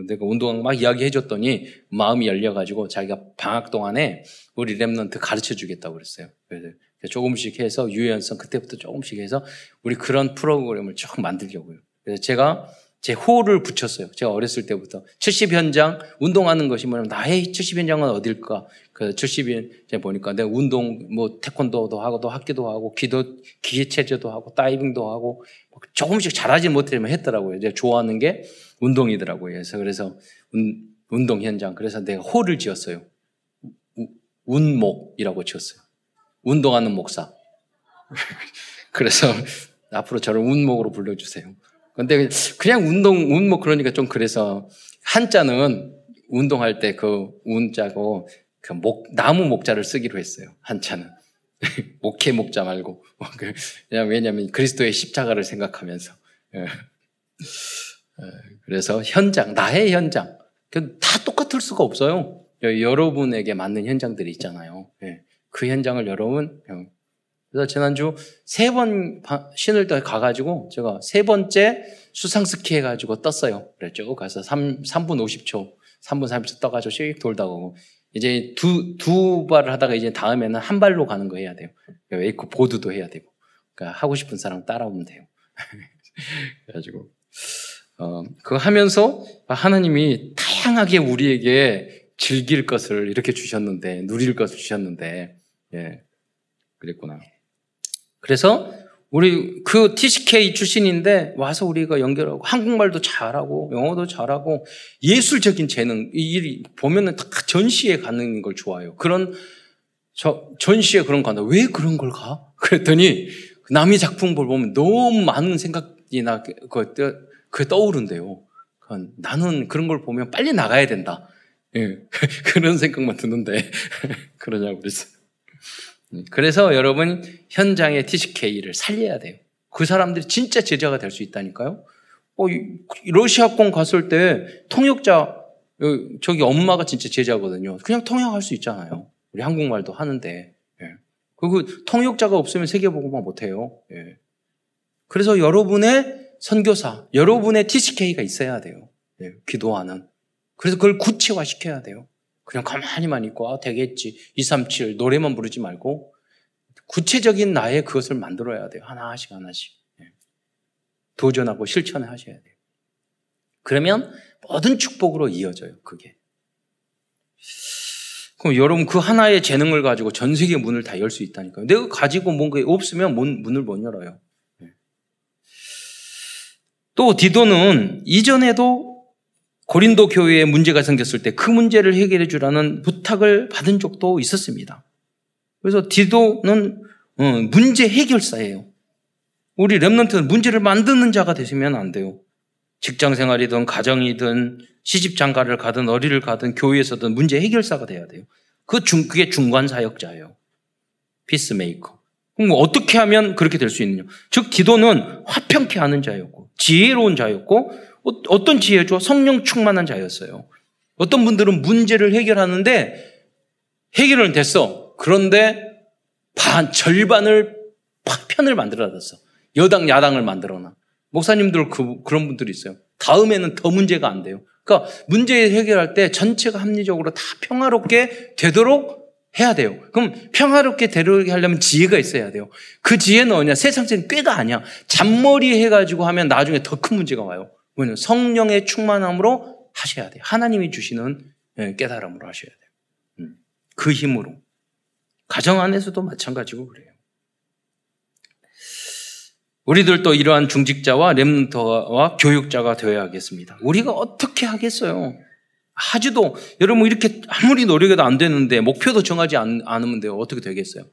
내가 운동 막 이야기해 줬더니 마음이 열려가지고 자기가 방학 동안에 우리 랩런트 가르쳐 주겠다고 그랬어요. 그래서 조금씩 해서 유연성 그때부터 조금씩 해서 우리 그런 프로그램을 쭉 만들려고요. 그래서 제가 제 호를 붙였어요. 제가 어렸을 때부터 70 현장 운동하는 것이 뭐냐면 나의 70 현장은 어딜까? 그 70년 제가 보니까 내가 운동 뭐 태권도도 하고 또 학기도 하고 기도 기체제도 하고 다이빙도 하고 조금씩 잘하지 못하지만 했더라고요. 제가 좋아하는 게 운동이더라고요. 그래서 그래서 운, 운동 현장 그래서 내가 호를 지었어요. 우, 운목이라고 지었어요. 운동하는 목사. 그래서 앞으로 저를 운목으로 불러주세요. 근데 그냥 운동, 운목 그러니까 좀 그래서 한자는 운동할 때 그 운자고 그 목, 나무 목자를 쓰기로 했어요. 한자는. 목회 목자 말고. 그, 왜냐하면 그리스도의 십자가를 생각하면서. 예. 예. 그래서 현장, 나의 현장. 그다 똑같을 수가 없어요. 여러분에게 맞는 현장들이 있잖아요. 예. 그 현장을 여러분, 그래서 지난주 세 번 신을 때 가가지고 제가 세 번째 수상 스키 해가지고 떴어요. 그랬죠. 가서 3, 3분 50초, 3분 30초 떠가지고 씩 돌다 가고 이제 두, 두 발을 하다가 이제 다음에는 한 발로 가는 거 해야 돼요. 웨이크 보드도 해야 되고. 그러니까 하고 싶은 사람 따라오면 돼요. 그래가지고, 어, 그거 하면서 하나님이 다양하게 우리에게 즐길 것을 이렇게 주셨는데, 누릴 것을 주셨는데, 예, 그랬구나. 그래서 우리 그 TCK 출신인데 와서 우리가 연결하고 한국말도 잘하고 영어도 잘하고 예술적인 재능 이 일이 보면은 다 전시에 가는 걸 좋아해요. 그런 저 전시에 그런 거 한다. 왜 그런 걸 가? 그랬더니 남의 작품 을 보면 너무 많은 생각이나 그, 그 떠오른대요. 나는 그런 걸 보면 빨리 나가야 된다. 예, 그런 생각만 드는데 그러냐고 그랬어요. 그래서 여러분 현장의 TCK를 살려야 돼요. 그 사람들이 진짜 제자가 될 수 있다니까요. 어, 러시아권 갔을 때 통역자 어, 저기 엄마가 진짜 제자거든요. 그냥 통역할 수 있잖아요. 우리 한국말도 하는데. 예. 그리고 통역자가 없으면 세계보고만 못해요. 예. 그래서 여러분의 선교사, 여러분의 TCK가 있어야 돼요. 예. 기도하는. 그래서 그걸 구체화 시켜야 돼요. 그냥 가만히만 있고, 아, 되겠지. 237 노래만 부르지 말고, 구체적인 나의 그것을 만들어야 돼요. 하나씩 하나씩. 예. 도전하고 실천하셔야 돼요. 그러면 모든 축복으로 이어져요, 그게. 그럼 여러분 그 하나의 재능을 가지고 전 세계 문을 다 열 수 있다니까요. 내가 가지고 뭔가 없으면 문, 문을 못 열어요. 예. 또 디도는 이전에도 고린도 교회에 문제가 생겼을 때 그 문제를 해결해 주라는 부탁을 받은 적도 있었습니다. 그래서 디도는 어, 문제 해결사예요. 우리 Remnant는 문제를 만드는 자가 되시면 안 돼요. 직장 생활이든 가정이든 시집 장가를 가든 어리를 가든 교회에서든 문제 해결사가 돼야 돼요. 그 중, 그게 중간 사역자예요. Peacemaker. 그럼 어떻게 하면 그렇게 될 수 있느냐? 즉, 디도는 화평케 하는 자였고, 지혜로운 자였고, 어, 어떤 지혜죠? 성령 충만한 자였어요. 어떤 분들은 문제를 해결하는데 해결은 됐어. 그런데 반, 절반을 파편을 만들어놨어. 여당, 야당을 만들어놔. 목사님들 그, 그런 분들이 있어요. 다음에는 더 문제가 안 돼요. 그러니까 문제 해결할 때 전체가 합리적으로 다 평화롭게 되도록 해야 돼요. 그럼 평화롭게 되도록 하려면 지혜가 있어야 돼요. 그 지혜는 뭐냐? 세상적인 꾀가 아니야. 잔머리 해가지고 하면 나중에 더 큰 문제가 와요. 뭐냐 성령의 충만함으로 하셔야 돼요. 하나님이 주시는 예, 깨달음으로 하셔야 돼요. 음. 그 힘으로. 가정 안에서도 마찬가지고 그래요. 우리들도 이러한 중직자와 렘터와 교육자가 되어야겠습니다. 우리가 어떻게 하겠어요? 하지도 여러분 이렇게 아무리 노력해도 안 되는데 목표도 정하지 않, 으면 돼요. 어떻게 되겠어요?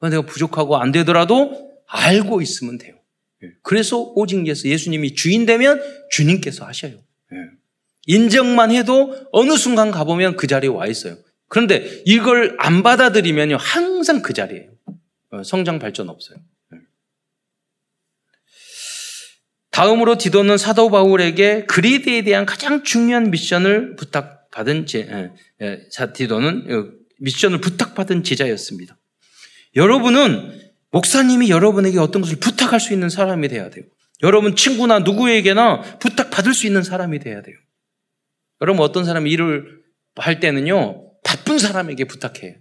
내가 부족하고 안 되더라도 알고 있으면 돼요. 예. 그래서 오직 예수, 예수님이 주인 되면 주님께서 하셔요. 예. 인정만 해도 어느 순간 가보면 그 자리에 와 있어요. 그런데 이걸 안 받아들이면요, 항상 그 자리에요. 어, 성장 발전 없어요. 예. 다음으로 디도는 사도 바울에게 그리드에 대한 가장 중요한 미션을 부탁받은 제, 디도는 미션을 부탁받은 제자였습니다. 여러분은 목사님이 여러분에게 어떤 것을 부탁할 수 있는 사람이 돼야 돼요. 여러분 친구나 누구에게나 부탁받을 수 있는 사람이 돼야 돼요. 여러분 어떤 사람이 일을 할 때는요, 바쁜 사람에게 부탁해요.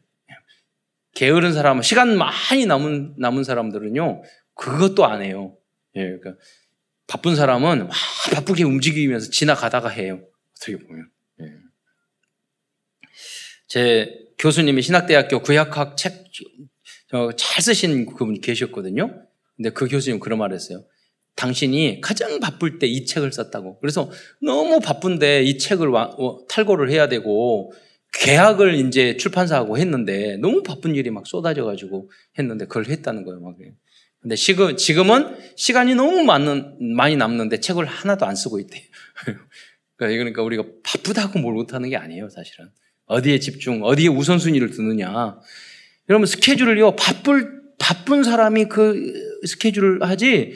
게으른 사람, 시간 많이 남은, 남은 사람들은요, 그것도 안 해요. 예, 그러니까 바쁜 사람은 막 바쁘게 움직이면서 지나가다가 해요. 어떻게 보면. 예. 제 교수님이 신학대학교 구약학 책 어, 잘 쓰신 그분 계셨거든요. 근데 그 교수님 그런 말 했어요. 당신이 가장 바쁠 때 이 책을 썼다고. 그래서 너무 바쁜데 이 책을 어, 탈고를 해야 되고 계약을 이제 출판사하고 했는데 너무 바쁜 일이 막 쏟아져가지고 했는데 그걸 했다는 거예요. 막. 근데 지금, 지금은 시간이 너무 많은, 많이 남는데 책을 하나도 안 쓰고 있대요. 그러니까, 그러니까 우리가 바쁘다고 뭘 못하는 게 아니에요, 사실은. 어디에 집중, 어디에 우선순위를 두느냐. 여러분 스케줄을요 바쁠 바쁜 사람이 그 스케줄을 하지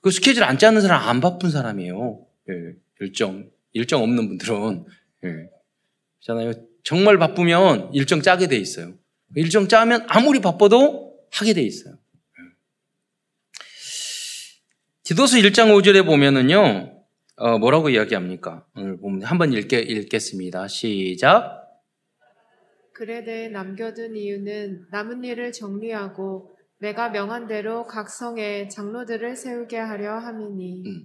그 스케줄 안 짜는 사람 안 바쁜 사람이에요. 예, 일정 일정 없는 분들은 예. 잖아요. 정말 바쁘면 일정 짜게 돼 있어요. 일정 짜면 아무리 바빠도 하게 돼 있어요. 예. 디도서 1장 5절에 보면은요, 어, 뭐라고 이야기합니까? 오늘 보면 한번 읽게, 읽겠습니다. 시작. 그레데에 남겨둔 이유는 남은 일을 정리하고 내가 명한 대로 각 성에 장로들을 세우게 하려 함이니. 음.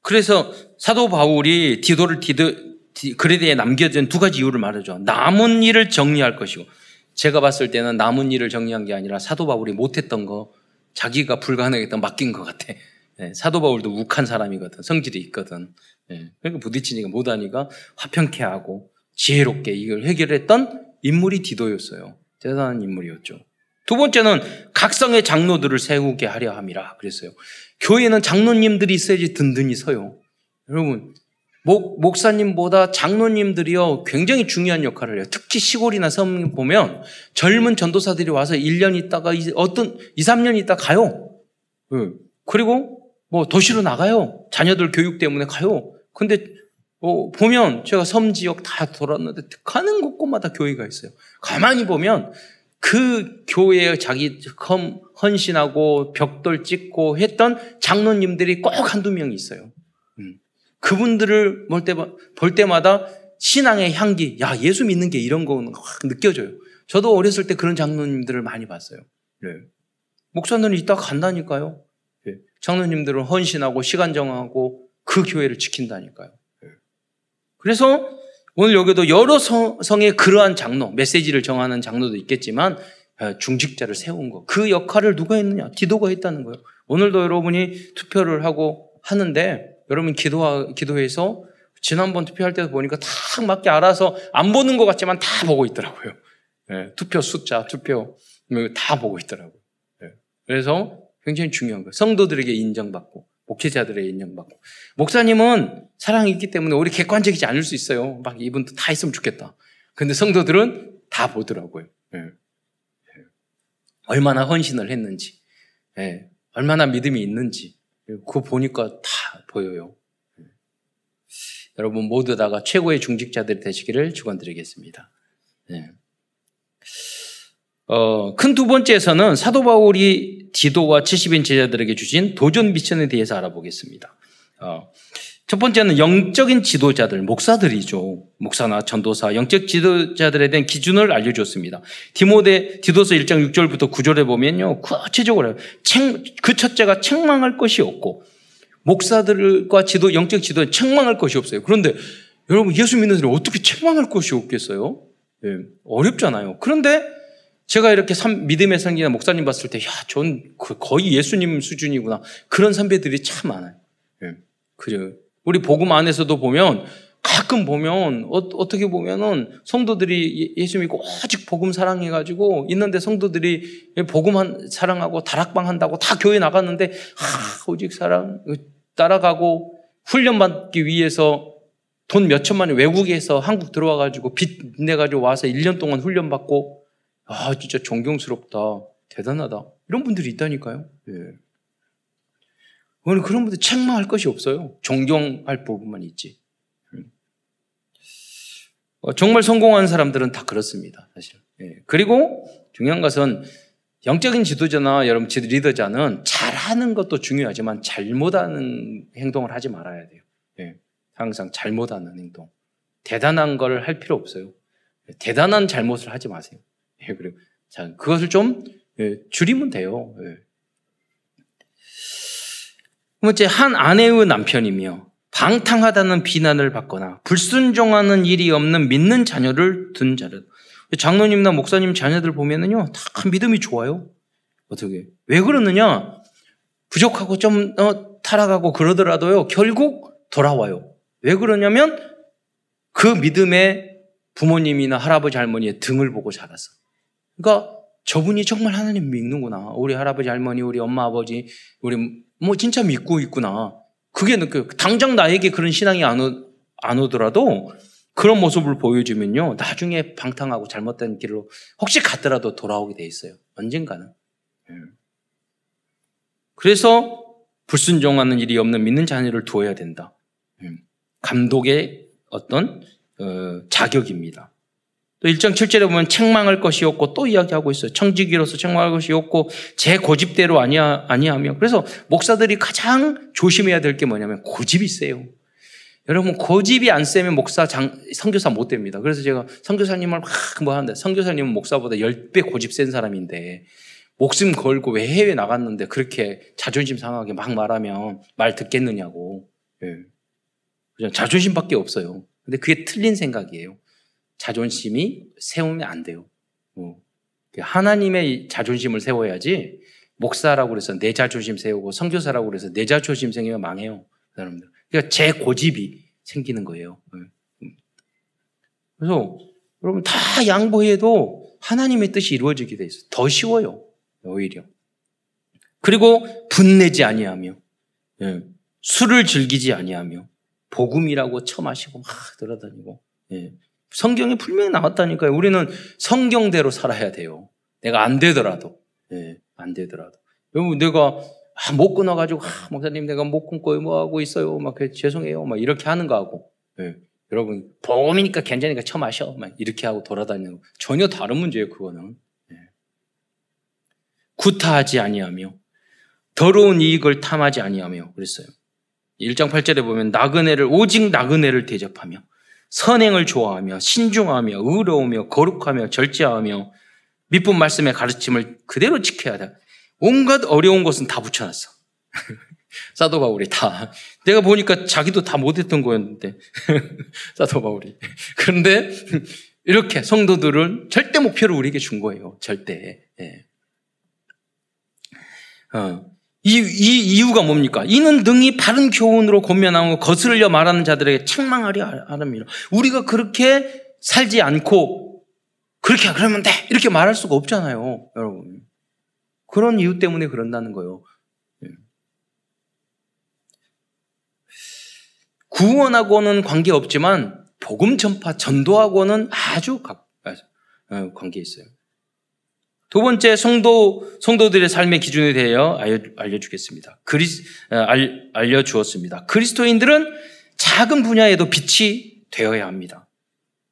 그래서 사도 바울이 디도를 디드, 그레데에 남겨둔 두 가지 이유를 말하죠. 남은 일을 정리할 것이고 제가 봤을 때는 남은 일을 정리한 게 아니라 사도 바울이 못했던 거 자기가 불가능했던 맡긴 것 같아. 네, 사도 바울도 욱한 사람이거든. 성질이 있거든. 네, 그러니까 부딪히니까 못하니까 화평케 하고 지혜롭게 이걸 해결했던 인물이 디도였어요. 대단한 인물이었죠. 두 번째는 각성의 장로들을 세우게 하려 함이라 그랬어요. 교회는 장로님들이 있어야지 든든히 서요. 여러분, 목, 목사님보다 장로님들이요, 굉장히 중요한 역할을 해요. 특히 시골이나 섬 보면 젊은 전도사들이 와서 1년 있다가 어떤 2, 3년 있다 가요. 그리고 뭐 도시로 나가요. 자녀들 교육 때문에 가요. 근데 어, 보면 제가 섬 지역 다 돌았는데 가는 곳곳마다 교회가 있어요. 가만히 보면 그 교회에 자기 헌신하고 벽돌 찍고 했던 장로님들이 꼭 한두 명 있어요. 음. 그분들을 볼, 때, 볼 때마다 신앙의 향기, 야, 예수 믿는 게 이런 거는 확 느껴져요. 저도 어렸을 때 그런 장로님들을 많이 봤어요. 네. 목사들은 이따 간다니까요. 네. 장로님들은 헌신하고 시간 정하고 그 교회를 지킨다니까요. 네. 그래서 오늘 여기도 여러 성의 그러한 장로, 메시지를 정하는 장로도 있겠지만 어, 중직자를 세운 거. 그 역할을 누가 했느냐? 디도가 했다는 거예요. 오늘도 여러분이 투표를 하고 하는데 여러분 기도 기도해서 지난번 투표할 때도 보니까 딱 맞게 알아서 안 보는 것 같지만 다 보고 있더라고요. 네, 투표 숫자, 투표 뭐다 보고 있더라고요. 네, 그래서 굉장히 중요한 거예요. 성도들에게 인정받고 목회자들의 인정받고. 목사님은 사랑이 있기 때문에 우리 객관적이지 않을 수 있어요. 막 이분도 다 있으면 좋겠다. 근데 성도들은 다 보더라고요. 예. 예. 얼마나 헌신을 했는지, 예. 얼마나 믿음이 있는지, 그거 보니까 다 보여요. 예. 여러분 모두 다가 최고의 중직자들이 되시기를 축원드리겠습니다. 예. 어, 큰 두 번째에서는 사도 바울이 디도와 70인 제자들에게 주신 도전 미션에 대해서 알아보겠습니다. 어, 첫 번째는 영적인 지도자들, 목사들이죠. 목사나 전도사, 영적 지도자들에 대한 기준을 알려줬습니다. 디모데, 디도서 1장 6절부터 9절에 보면요. 구체적으로 책, 그 첫째가 책망할 것이 없고, 목사들과 지도, 영적 지도에 책망할 것이 없어요. 그런데 여러분, 예수 믿는 사람이 어떻게 책망할 것이 없겠어요? 네, 어렵잖아요. 그런데 제가 이렇게 믿음의 성기나 목사님 봤을 때, 야, 전그 거의 예수님 수준이구나. 그런 선배들이 참 많아요. 예. 그래요. 우리 복음 안에서도 보면, 가끔 보면, 어, 떻게 보면은 성도들이 예, 예수 믿고 오직 복음 사랑해가지고 있는데 성도들이 복음 한, 사랑하고 다락방 한다고 다 교회 나갔는데, 아, 오직 사랑, 따라가고 훈련받기 위해서 돈 몇천만 원 외국에서 한국 들어와가지고 빚 내가지고 와서 1년 동안 훈련받고 아, 진짜 존경스럽다. 대단하다. 이런 분들이 있다니까요. 예. 오늘 그런 분들 책망할 것이 없어요. 존경할 부분만 있지. 음. 어, 정말 성공한 사람들은 다 그렇습니다. 사실. 예. 그리고 중요한 것은 영적인 지도자나 여러분 리더자는 잘하는 것도 중요하지만 잘못하는 행동을 하지 말아야 돼요. 예. 항상 잘못하는 행동. 대단한 걸 할 필요 없어요. 대단한 잘못을 하지 마세요. 예, 그리고 자 그것을 좀 예, 줄이면 돼요. 예. 번째 한 아내의 남편이며 방탕하다는 비난을 받거나 불순종하는 일이 없는 믿는 자녀를 둔 자를 장로님이나 목사님 자녀들 보면은요 다 믿음이 좋아요. 어떻게 왜 그러느냐 부족하고 좀 어, 타락하고 그러더라도요 결국 돌아와요. 왜 그러냐면 그 믿음의 부모님이나 할아버지 할머니의 등을 보고 자랐어. 그러니까 저분이 정말 하나님 믿는구나. 우리 할아버지, 할머니, 우리 엄마, 아버지, 우리 뭐 진짜 믿고 있구나. 그게 그 당장 나에게 그런 신앙이 안, 오, 안 오더라도 그런 모습을 보여주면요. 나중에 방탕하고 잘못된 길로 혹시 갔더라도 돌아오게 돼 있어요. 언젠가는. 예. 그래서 불순종하는 일이 없는 믿는 자녀를 두어야 된다. 예. 감독의 어떤 어, 자격입니다. 또 1장 7절에 보면 책망할 것이 없고 또 이야기하고 있어요. 청지기로서 책망할 것이 없고 제 고집대로 아니야, 아니하며. 그래서 목사들이 가장 조심해야 될 게 뭐냐면 고집이 세요. 여러분 고집이 안 세면 목사 장, 선교사 못 됩니다. 그래서 제가 선교사님을 막뭐 하는데 선교사님은 목사보다 10배 고집 센 사람인데 목숨 걸고 왜 해외 나갔는데 그렇게 자존심 상하게 막 말하면 말 듣겠느냐고. 예. 그냥 자존심밖에 없어요. 근데 그게 틀린 생각이에요. 자존심이 세우면 안 돼요. 어. 하나님의 자존심을 세워야지 목사라고 그래서 내 자존심 세우고 성교사라고 그래서 내 자존심 생기면 망해요. 여러분들. 그러니까 제 고집이 생기는 거예요. 어. 음. 그래서 여러분 다 양보해도 하나님의 뜻이 이루어지게 돼 있어요. 더 쉬워요. 오히려. 그리고 분내지 아니하며 예, 술을 즐기지 아니하며 복음이라고 처 마시고 막 돌아다니고 예, 성경에 분명히 나왔다니까요. 우리는 성경대로 살아야 돼요. 내가 안 되더라도 예, 안 되더라도 여러분 내가 아, 못 끊어가지고 아, 목사님 내가 못 끊고 뭐 하고 있어요. 막 죄송해요. 막 이렇게 하는 거하고 예, 여러분 복음이니까 괜찮으니까 처 마셔. 막 이렇게 하고 돌아다니는 거 전혀 다른 문제예요. 그거는 예. 구타하지 아니하며 더러운 이익을 탐하지 아니하며 그랬어요. 1장 8절에 보면 나그네를 오직 나그네를 대접하며 선행을 좋아하며 신중하며 의로우며 거룩하며 절제하며 밑분 말씀의 가르침을 그대로 지켜야 돼. 온갖 어려운 것은 다 붙여놨어. 사도 바울이 다. 내가 보니까 자기도 다 못했던 거였는데. 사도 바울이. 그런데 이렇게 성도들은 절대 목표를 우리에게 준 거예요. 절대. 예. 어. 이, 이 이유가 뭡니까? 이는 등이 바른 교훈으로 권면하고 거스르려 말하는 자들에게 책망하려 하랍니다. 우리가 그렇게 살지 않고 그렇게 그러면 돼 이렇게 말할 수가 없잖아요, 여러분. 그런 이유 때문에 그런다는 거예요. 예. 구원하고는 관계 없지만 복음 전파 전도하고는 아주 어, 관계 있어요. 두 번째 성도 성도들의 삶의 기준에 대하여 알려 주겠습니다. 그리 어, 알, 알려 주었습니다. 그리스도인들은 작은 분야에도 빛이 되어야 합니다.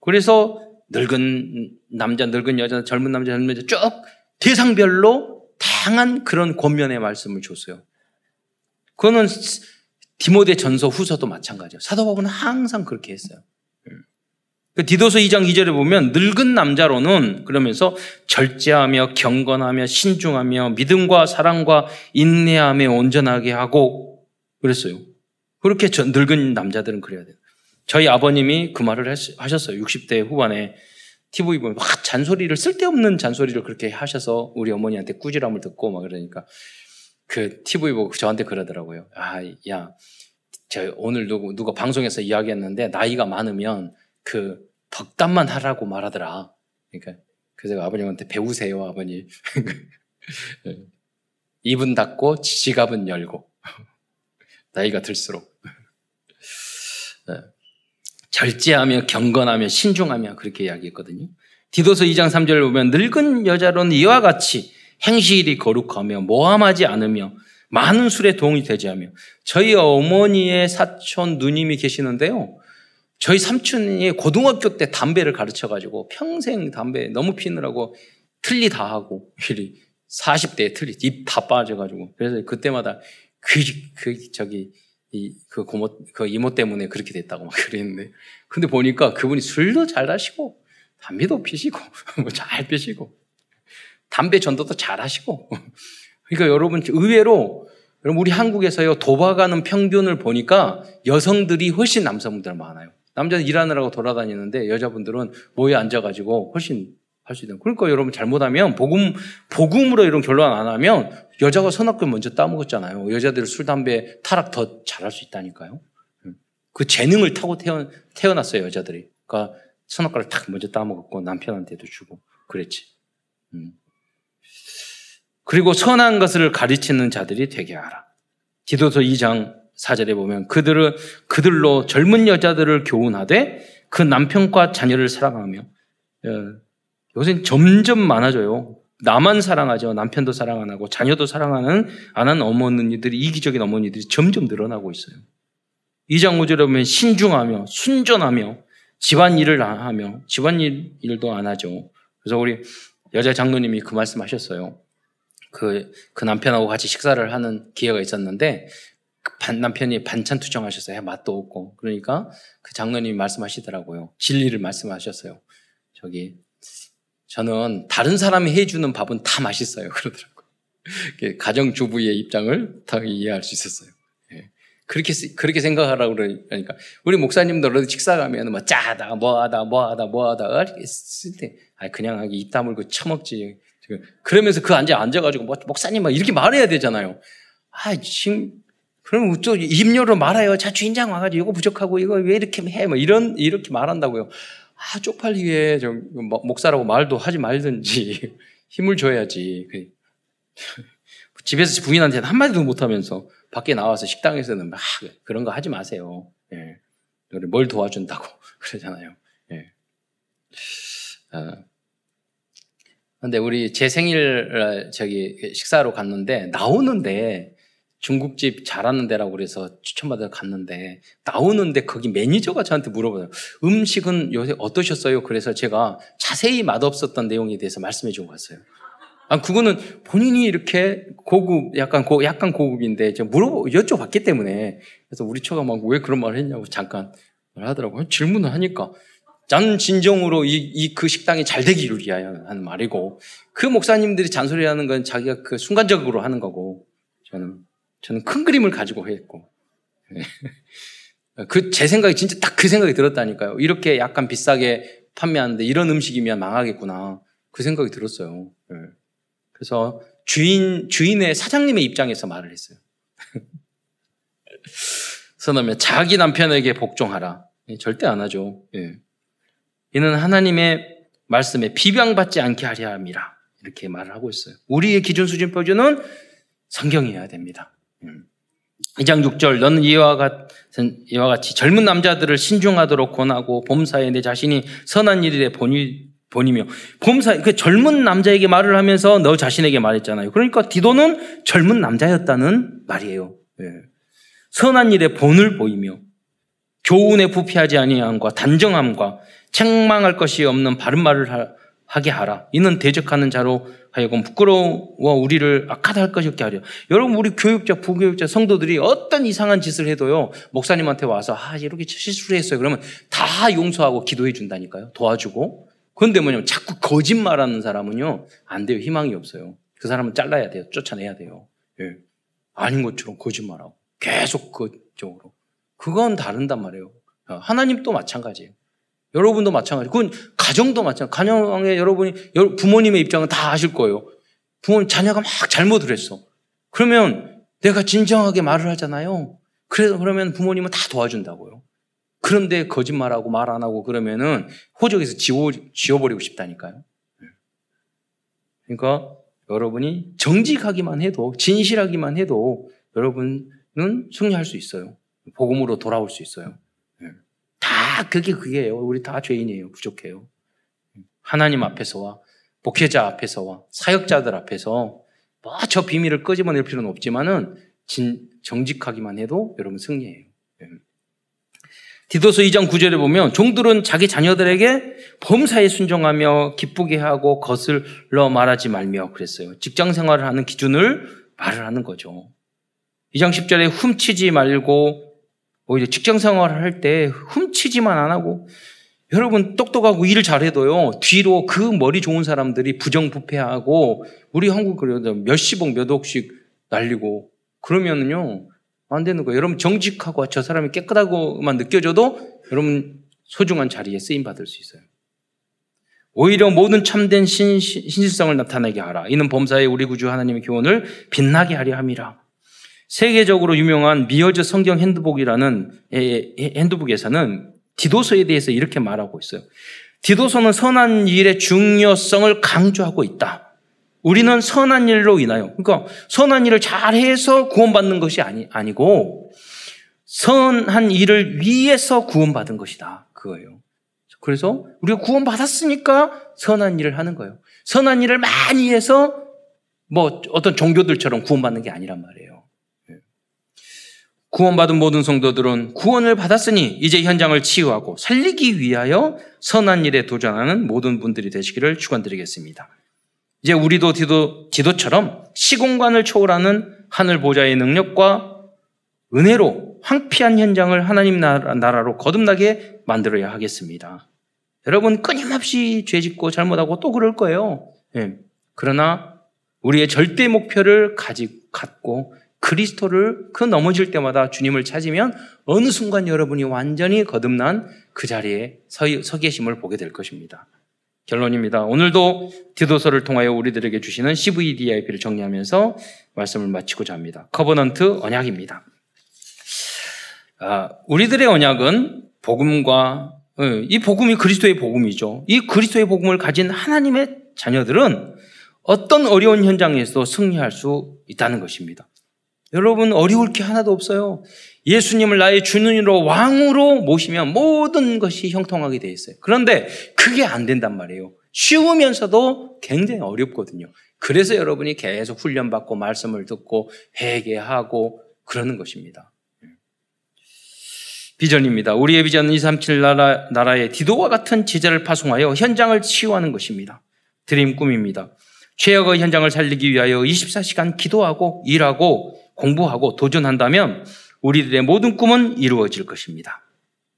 그래서 늙은 남자, 늙은 여자, 젊은 남자, 젊은 여자 쭉 대상별로 다양한 그런 권면의 말씀을 줬어요. 그거는 디모데 전서 후서도 마찬가지예요. 사도 바울은 항상 그렇게 했어요. 그 디도서 2장 2절에 보면 늙은 남자로는 그러면서 절제하며 경건하며 신중하며 믿음과 사랑과 인내함에 온전하게 하고 그랬어요. 그렇게 늙은 남자들은 그래야 돼요. 저희 아버님이 그 말을 하셨어요. 60대 후반에 TV 보면 막 잔소리를 쓸데없는 잔소리를 그렇게 하셔서 우리 어머니한테 꾸지람을 듣고 막 그러니까 그 TV 보고 저한테 그러더라고요. 아, 야, 저 오늘 누구 누가 방송에서 이야기했는데 나이가 많으면 그 덕담만 하라고 말하더라. 그러니까 그래서 아버님한테 배우세요, 아버님. 입은 닫고 지갑은 열고 나이가 들수록 네. 절제하며 경건하며 신중하며 그렇게 이야기했거든요. 디도서 2장 3절을 보면 늙은 여자로는 이와 같이 행실이 거룩하며 모함하지 않으며 많은 술에 도움이 되지 않으며 저희 어머니의 사촌 누님이 계시는데요. 저희 삼촌이 고등학교 때 담배를 가르쳐 가지고 평생 담배 너무 피느라고 틀리 다 하고 40대에 틀리 입 다 빠져 가지고 그래서 그때마다 그, 그 저기 이, 그 고모, 그 이모 때문에 그렇게 됐다고 막 그랬는데. 근데 보니까 그분이 술도 잘 하시고, 담배도 피시고, 뭐 잘 피시고, 담배 전도도 잘 하시고. 그러니까 여러분, 의외로, 여러분, 우리 한국에서요, 도박하는 평균을 보니까 여성들이 훨씬 남성분들 많아요. 남자는 일하느라고 돌아다니는데 여자분들은 모여 앉아가지고 훨씬 할 수 있는. 그러니까 여러분 잘못하면 복음 복음으로 이런 결론 안 하면 여자가 선악금 먼저 따먹었잖아요. 여자들 술 담배 타락 더 잘할 수 있다니까요. 그 재능을 타고 태어, 태어났어요 여자들이. 그러니까 선악과를 탁 먼저 따먹었고 남편한테도 주고 그랬지. 음. 그리고 선한 것을 가르치는 자들이 되게 하라. 기도서 2장 4절에 보면 그들은 그들로 젊은 여자들을 교훈하되 그 남편과 자녀를 사랑하며 어, 요새 점점 많아져요. 나만 사랑하죠. 남편도 사랑 안 하고 자녀도 사랑하는 안 하는 어머니들이 이기적인 어머니들이 점점 늘어나고 있어요. 2장 5절에 보면 신중하며 순전하며 집안 일을 안 하며 집안 일, 일도 안 하죠. 그래서 우리 여자 장로님이 그 말씀하셨어요. 그, 그 남편하고 같이 식사를 하는 기회가 있었는데 그 남편이 반찬 투정하셨어요. 맛도 없고. 그러니까 그 장로님이 말씀하시더라고요. 진리를 말씀하셨어요. 저기 저는 다른 사람이 해주는 밥은 다 맛있어요. 그러더라고요. 가정주부의 입장을 다 이해할 수 있었어요. 예. 그렇게, 그렇게 생각하라고 그러니까. 우리 목사님들도 식사 가면 뭐 짜다, 뭐하다, 뭐하다, 뭐하다, 했을 때, 아, 그냥 입 다물고 처먹지. 그러면서 그 앉아 앉아가지고 뭐, 목사님 막 이렇게 말해야 되잖아요. 아, 지금 그럼 또입 열어 말아요. 자, 주인장 와가지고 이거 부족하고 이거 왜 이렇게 해? 뭐 이런, 이렇게 말한다고요. 아, 쪽팔리게 좀 목사라고 말도 하지 말든지 힘을 줘야지. 그 집에서 부인한테 한마디도 못하면서 밖에 나와서 식당에서는 막 그런 거 하지 마세요. 예. 뭘 도와준다고 그러잖아요. 예. 어. 근데 우리 제 생일 어, 저기 식사로 갔는데 나오는데 중국집 잘하는 데라고 그래서 추천받아 갔는데 나오는데 거기 매니저가 저한테 물어봐요. 음식은 요새 어떠셨어요? 그래서 제가 자세히 맛없었던 내용에 대해서 말씀해 주고 갔어요. 아, 그거는 본인이 이렇게 고급, 약간 고, 약간 고급인데, 제가 물어보, 여쭤봤기 때문에. 그래서 우리 처가 막 왜 그런 말을 했냐고 잠깐 말하더라고요. 질문을 하니까. 난 진정으로 이, 이 그 식당이 잘 되기를 위하여 하는 말이고, 그 목사님들이 잔소리 하는 건 자기가 그 순간적으로 하는 거고, 저는, 저는 큰 그림을 가지고 했고, 그, 제 생각이 진짜 딱 그 생각이 들었다니까요. 이렇게 약간 비싸게 판매하는데 이런 음식이면 망하겠구나. 그 생각이 들었어요. 네. 그래서 주인, 주인의 사장님의 입장에서 말을 했어요. 선하면 자기 남편에게 복종하라. 예, 절대 안 하죠. 예. 이는 하나님의 말씀에 비방받지 않게 하려 함이라. 이렇게 말을 하고 있어요. 우리의 기준 수준 표준은 성경이어야 됩니다. 2장 음. 6절 너는 이와 같은 이와 같이 젊은 남자들을 신중하도록 권하고 봄사에 내 자신이 선한 일에 본이 본이며 봄사 그 젊은 남자에게 말을 하면서 너 자신에게 말했잖아요. 그러니까 디도는 젊은 남자였다는 말이에요. 예. 선한 일에 본을 보이며 교훈에 부패하지 아니함과 단정함과 책망할 것이 없는 바른 말을 하게 하라. 이는 대적하는 자로 하여금 부끄러워 우리를 악하다 할 것이 없게 하려. 여러분 우리 교육자, 부교육자 성도들이 어떤 이상한 짓을 해도요 목사님한테 와서 아 이렇게 실수를 했어요. 그러면 다 용서하고 기도해 준다니까요. 도와주고. 그런데 뭐냐면 자꾸 거짓말하는 사람은요 안 돼요. 희망이 없어요. 그 사람은 잘라야 돼요. 쫓아내야 돼요. 예. 아닌 것처럼 거짓말하고 계속 그쪽으로. 그건 다른단 말이에요. 하나님도 마찬가지예요. 여러분도 마찬가지. 그건 가정도 마찬가지. 가정에 여러분이 부모님의 입장은 다 아실 거예요. 부모님 자녀가 막 잘못을 했어. 그러면 내가 진정하게 말을 하잖아요. 그래서 그러면 부모님은 다 도와준다고요. 그런데 거짓말하고 말 안 하고 그러면은 호적에서 지워, 지워버리고 싶다니까요. 그러니까 여러분이 정직하기만 해도, 진실하기만 해도 여러분은 승리할 수 있어요. 복음으로 돌아올 수 있어요. 다 그게 그게예요. 우리 다 죄인이에요. 부족해요. 하나님 앞에서와 목회자 앞에서와 사역자들 앞에서 뭐 저 비밀을 끄집어낼 필요는 없지만은 진, 정직하기만 해도 여러분 승리해요. 예. 디도서 2장 9절에 보면 종들은 자기 자녀들에게 범사에 순종하며 기쁘게 하고 거슬러 말하지 말며 그랬어요. 직장 생활을 하는 기준을 말을 하는 거죠. 2장 10절에 훔치지 말고 오히려 직장 생활을 할 때 훔치지만 안 하고 여러분 똑똑하고 일 잘해도요 뒤로 그 머리 좋은 사람들이 부정부패하고 우리 한국 그래도 몇십억 몇 억씩 날리고 그러면은요 안 되는 거예요. 여러분 정직하고 저 사람이 깨끗하고만 느껴져도 여러분 소중한 자리에 쓰임 받을 수 있어요. 오히려 모든 참된 신, 신실성을 나타내게 하라. 이는 범사에 우리 구주 하나님의 교훈을 빛나게 하려 함이라. 세계적으로 유명한 미어즈 성경 핸드북이라는 핸드북에서는 디도서에 대해서 이렇게 말하고 있어요. 디도서는 선한 일의 중요성을 강조하고 있다. 우리는 선한 일로 인하여, 그러니까 선한 일을 잘해서 구원받는 것이 아니, 아니고, 선한 일을 위해서 구원받은 것이다. 그거예요. 그래서 우리가 구원받았으니까 선한 일을 하는 거예요. 선한 일을 많이 해서 뭐 어떤 종교들처럼 구원받는 게 아니란 말이에요. 구원받은 모든 성도들은 구원을 받았으니 이제 현장을 치유하고 살리기 위하여 선한 일에 도전하는 모든 분들이 되시기를 축원드리겠습니다. 이제 우리도 디도, 디도처럼 시공간을 초월하는 하늘 보좌의 능력과 은혜로 황피한 현장을 하나님 나라로 거듭나게 만들어야 하겠습니다. 여러분 끊임없이 죄짓고 잘못하고 또 그럴 거예요. 네. 그러나 우리의 절대 목표를 가지 갖고 그리스도를 그 넘어질 때마다 주님을 찾으면 어느 순간 여러분이 완전히 거듭난 그 자리에 서, 서 계심을 보게 될 것입니다. 결론입니다. 오늘도 디도서를 통하여 우리들에게 주시는 CVDIP를 정리하면서 말씀을 마치고자 합니다. Covenant 언약입니다. 아, 우리들의 언약은 복음과 예, 이 복음이 그리스도의 복음이죠. 이 그리스도의 복음을 가진 하나님의 자녀들은 어떤 어려운 현장에서도 승리할 수 있다는 것입니다. 여러분 어려울 게 하나도 없어요. 예수님을 나의 주님으로 왕으로 모시면 모든 것이 형통하게 되어 있어요. 그런데 그게 안 된단 말이에요. 쉬우면서도 굉장히 어렵거든요. 그래서 여러분이 계속 훈련받고 말씀을 듣고 회개하고 그러는 것입니다. 비전입니다. 우리의 비전은 237 나라, 나라의 디도와 같은 제자를 파송하여 현장을 치유하는 것입니다. 드림 꿈입니다. 최악의 현장을 살리기 위하여 24시간 기도하고 일하고 공부하고 도전한다면 우리들의 모든 꿈은 이루어질 것입니다.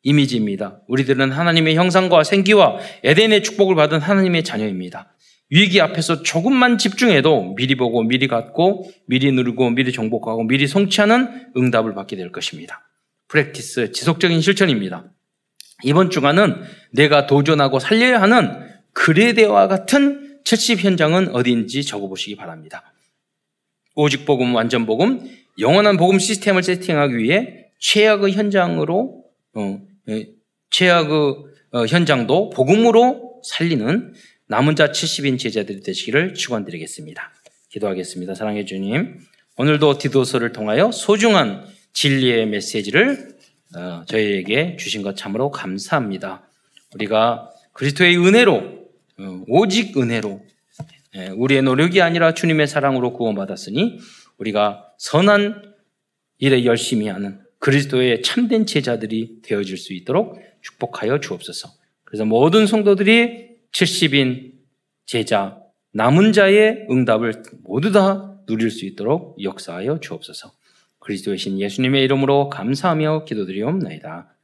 이미지입니다. 우리들은 하나님의 형상과 생기와 에덴의 축복을 받은 하나님의 자녀입니다. 위기 앞에서 조금만 집중해도 미리 보고 미리 갖고 미리 누르고 미리 정복하고 미리 성취하는 응답을 받게 될 것입니다. 프랙티스 지속적인 실천입니다. 이번 주간은 내가 도전하고 살려야 하는 그레데와 같은 70 현장은 어디인지 적어보시기 바랍니다. 오직 복음, 완전 복음, 영원한 복음 시스템을 세팅하기 위해 최악의 현장으로 어, 예, 최악의 어, 현장도 복음으로 살리는 남은 자 70인 제자들이 되시기를 축원드리겠습니다. 기도하겠습니다. 사랑해 주님, 오늘도 디도서를 통하여 소중한 진리의 메시지를 어, 저희에게 주신 것 참으로 감사합니다. 우리가 그리스도의 은혜로 어, 오직 은혜로 예, 우리의 노력이 아니라 주님의 사랑으로 구원받았으니 우리가 선한 일에 열심히 하는 그리스도의 참된 제자들이 되어질 수 있도록 축복하여 주옵소서. 그래서 모든 성도들이 70인 제자, 남은 자의 응답을 모두 다 누릴 수 있도록 역사하여 주옵소서. 그리스도의 신 예수님의 이름으로 감사하며 기도드리옵나이다.